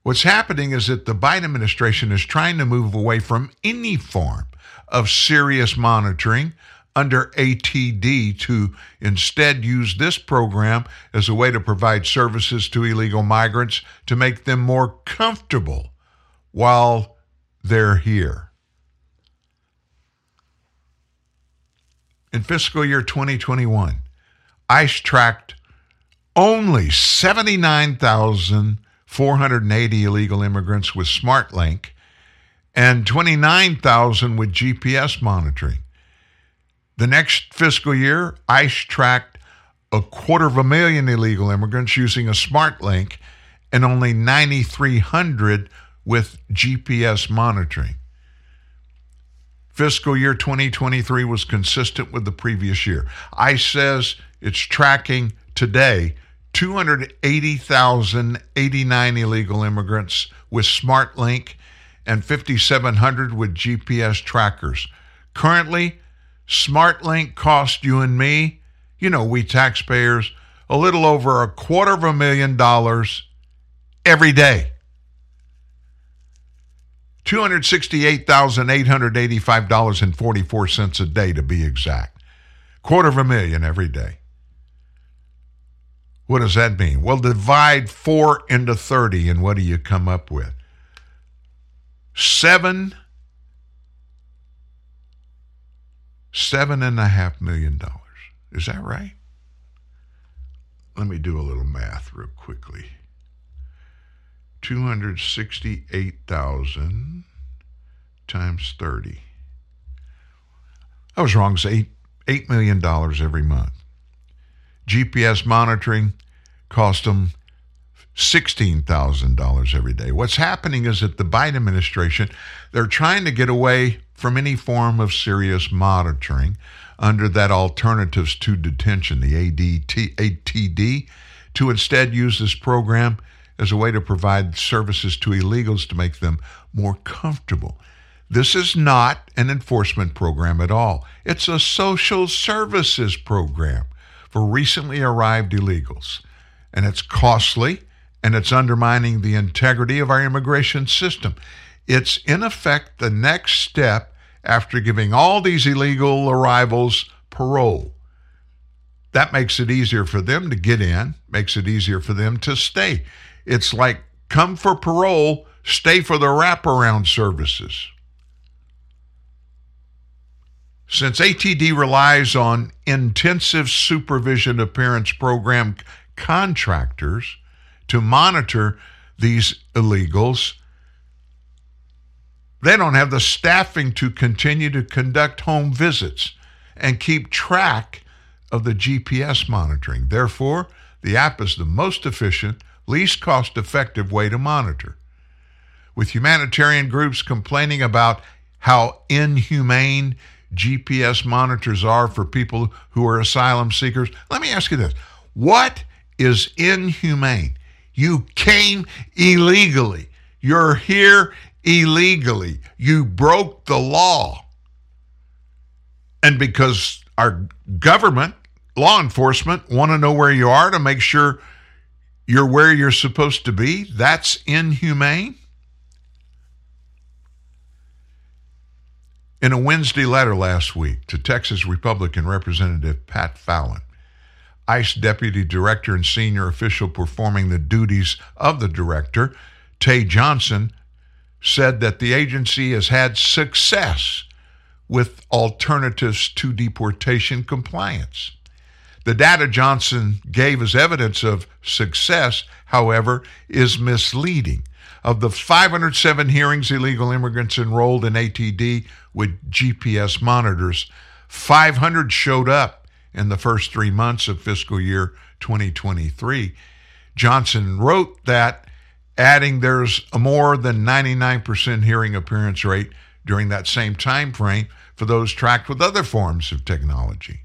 What's happening is that the Biden administration is trying to move away from any form of serious monitoring under ATD to instead use this program as a way to provide services to illegal migrants to make them more comfortable while they're here. In fiscal year 2021, ICE tracked only 79,480 illegal immigrants with SmartLink and 29,000 with GPS monitoring. The next fiscal year, ICE tracked a quarter of a million illegal immigrants using a SmartLink and only 9,300 with GPS monitoring. Fiscal year 2023 was consistent with the previous year. ICE says it's tracking today 280,089 illegal immigrants with SmartLink and 5,700 with GPS trackers. Currently, SmartLink costs you and me, you know, we taxpayers, a little over a quarter of a million dollars every day. $268,885.44 a day to be exact. Quarter of a million every day. What does that mean? Well, divide 4 into 30, and what do you come up with? Seven, seven and a half million dollars. Is that right? Let me do a little math real quickly. 268,000 times 30. I was wrong. It's eight, $8 million every month. GPS monitoring cost them $16,000 every day. What's happening is that the Biden administration, they're trying to get away from any form of serious monitoring under that alternatives to detention, the ADT, ATD, to instead use this program as a way to provide services to illegals to make them more comfortable. This is not an enforcement program at all. It's a social services program for recently arrived illegals. And it's costly and it's undermining the integrity of our immigration system. It's in effect the next step after giving all these illegal arrivals parole. That makes it easier for them to get in, makes it easier for them to stay. It's like come for parole, stay for the wraparound services. Since ATD relies on intensive supervision appearance program contractors to monitor these illegals, they don't have the staffing to continue to conduct home visits and keep track of the GPS monitoring. Therefore, the app is the most efficient, least cost effective way to monitor. With humanitarian groups complaining about how inhumane GPS monitors are for people who are asylum seekers, let me ask you this what is inhumane? You came illegally. You're here illegally. You broke the law. And because our government, law enforcement, want to know where you are to make sure you're where you're supposed to be, that's inhumane. In a Wednesday letter last week to Texas Republican Representative Pat Fallon, ICE Deputy Director and Senior Official performing the duties of the Director, Tae Johnson, said that the agency has had success with alternatives to deportation compliance. The data Johnson gave as evidence of success, however, is misleading. Of the 507 hearings illegal immigrants enrolled in ATD with GPS monitors, 500 showed up in the first three months of fiscal year 2023. Johnson wrote that, adding there's a more than 99% hearing appearance rate during that same time frame for those tracked with other forms of technology.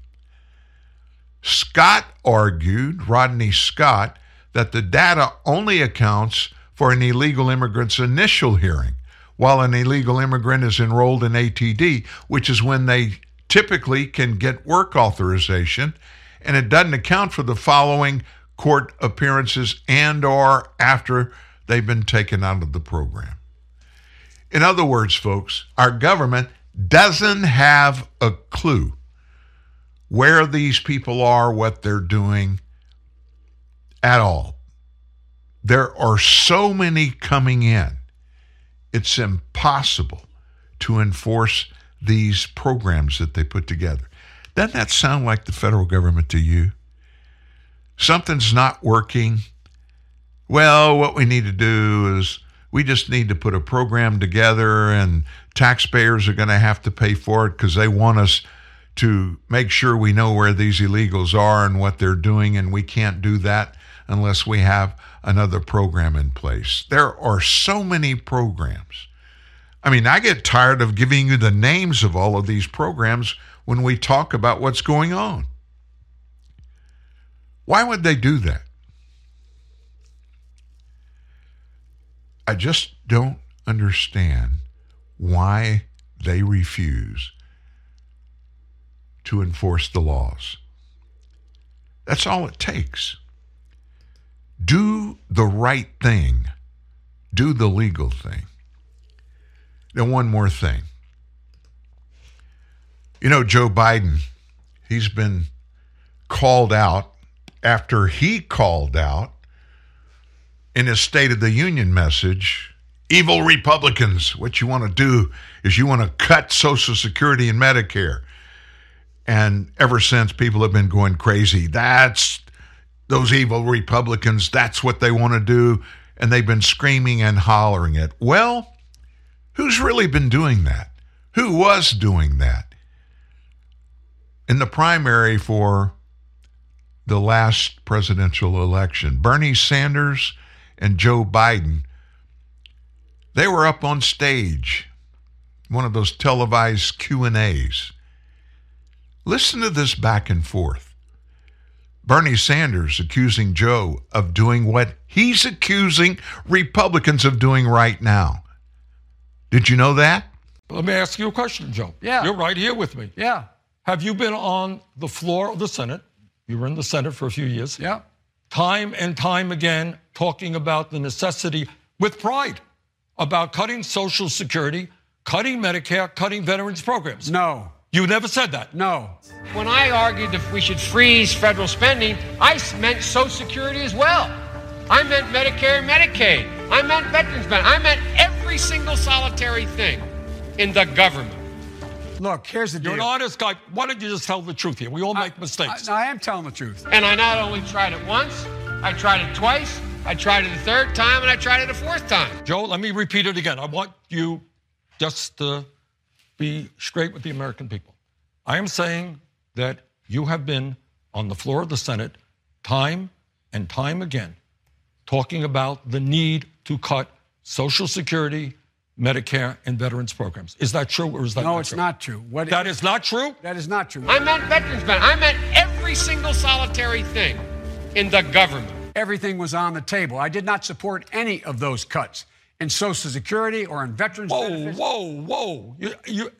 Scott argued, Rodney Scott, that the data only accounts for an illegal immigrant's initial hearing, while an illegal immigrant is enrolled in ATD, which is when they typically can get work authorization, and it doesn't account for the following court appearances and or after they've been taken out of the program. In other words, folks, our government doesn't have a clue where these people are, what they're doing at all. There are so many coming in, it's impossible to enforce these programs that they put together. Doesn't that sound like the federal government to you? Something's not working. Well, what we need to do is we just need to put a program together, and taxpayers are going to have to pay for it because they want us to make sure we know where these illegals are and what they're doing, and we can't do that unless we have another program in place. There are so many programs. I mean, I get tired of giving you the names of all of these programs when we talk about what's going on. Why would they do that? I just don't understand why they refuse to enforce the laws. That's all it takes. Do the right thing, do the legal thing. Now, one more thing. You know, Joe Biden, he's been called out after he called out in his State of the Union message evil Republicans, what you want to do is you want to cut Social Security and Medicare. And ever since, people have been going crazy. That's those evil Republicans. That's what they want to do. And they've been screaming and hollering it. Well, who's really been doing that? Who was doing that? In the primary for the last presidential election, Bernie Sanders and Joe Biden, they were up on stage, one of those televised Q&As. Listen to this back and forth. Bernie Sanders accusing Joe of doing what he's accusing Republicans of doing right now. Did you know that? Let me ask you a question, Joe. Yeah. You're right here with me. Yeah. Have you been on the floor of the Senate? You were in the Senate for a few years. Yeah. Time and time again, talking about the necessity with pride about cutting Social Security, cutting Medicare, cutting veterans programs. No. You never said that. No. When I argued that we should freeze federal spending, I meant Social Security as well. I meant Medicare and Medicaid. I meant veterans benefits. I meant every single solitary thing in the government. Look, here's the deal. You're an honest guy. Why don't you just tell the truth here? We all make mistakes. I, I am telling the truth. And I not only tried it once, I tried it twice, I tried it a third time, and I tried it a fourth time. Joe, let me repeat it again. I want you just to be straight with the American people. I am saying that you have been on the floor of the Senate time and time again talking about the need to cut Social Security, Medicare, and veterans programs. Is that true or is that no, not it's true? not true. What That is not true? That is not true. I meant veterans benefits. I meant every single solitary thing in the government. Everything was on the table. I did not support any of those cuts in Social Security or in veterans Whoa, benefits. whoa, whoa. You, you,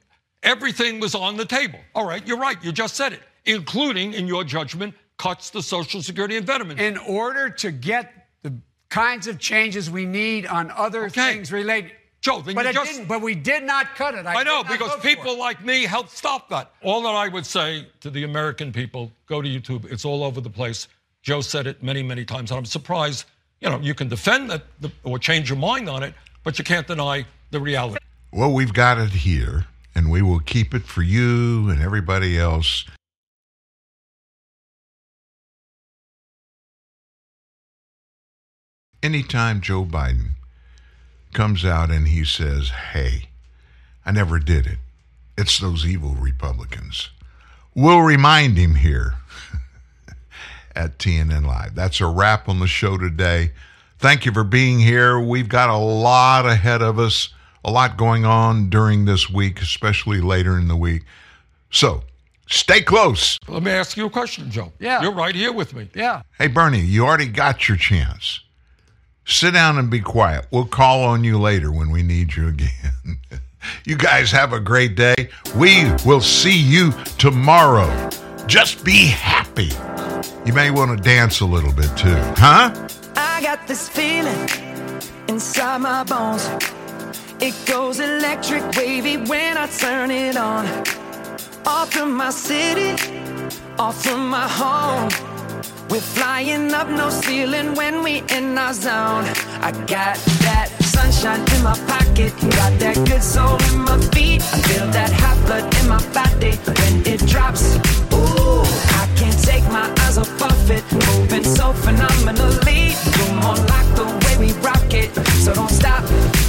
everything was on the table. All right, you're right. You just said it, including, in your judgment, cuts to Social Security and veterans. In order to get the kinds of changes we need on other Okay. things related. Joe, then but it just- didn't. But we did not cut it. I, I know, because people like me helped stop that. All that I would say to the American people go to YouTube. It's all over the place. Joe said it many, many times. And I'm surprised, you know, you can defend that or change your mind on it, but you can't deny the reality. Well, we've got it here, and we will keep it for you and everybody else. Anytime Joe Biden comes out and he says, Hey, I never did it, it's those evil Republicans. We'll remind him here at TNN Live. That's a wrap on the show today. Thank you for being here. We've got a lot ahead of us, a lot going on during this week, especially later in the week. So stay close. Let me ask you a question, Joe. Yeah. You're right here with me. Yeah. Hey, Bernie, you already got your chance. Sit down and be quiet. We'll call on you later when we need you again. [laughs] you guys have a great day. We will see you tomorrow. Just be happy. You may want to dance a little bit too, huh? I got this feeling inside my bones. It goes electric wavy when I turn it on. Off from my city, off from my home. We're flying up no ceiling when we in our zone. I got that sunshine in my pocket, got that good soul in my feet. I feel that hot blood in my body when it drops. Can't take my eyes off of it, moving so phenomenally. You're more like the way we rock it, so don't stop.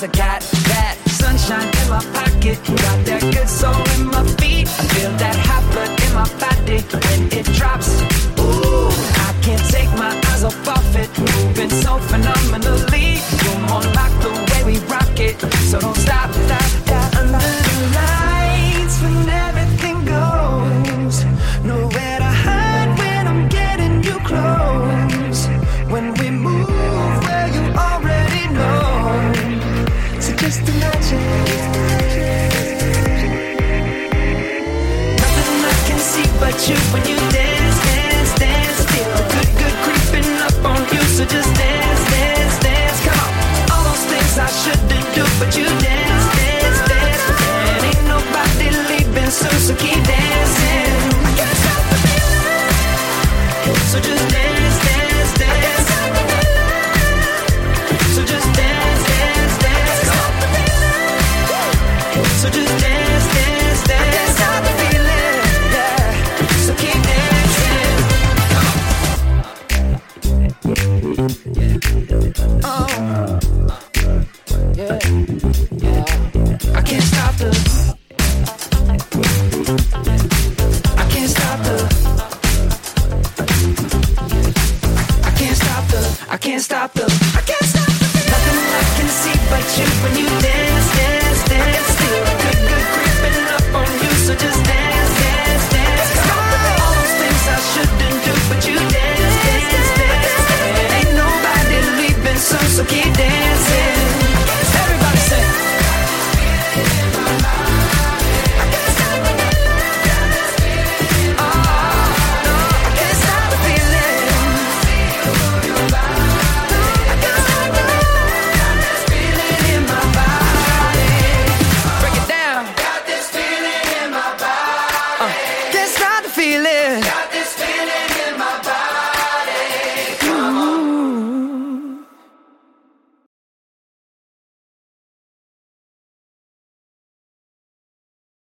Cause I got that sunshine in my pocket. Got that good soul in my feet. I feel that hot blood in my body when it drops.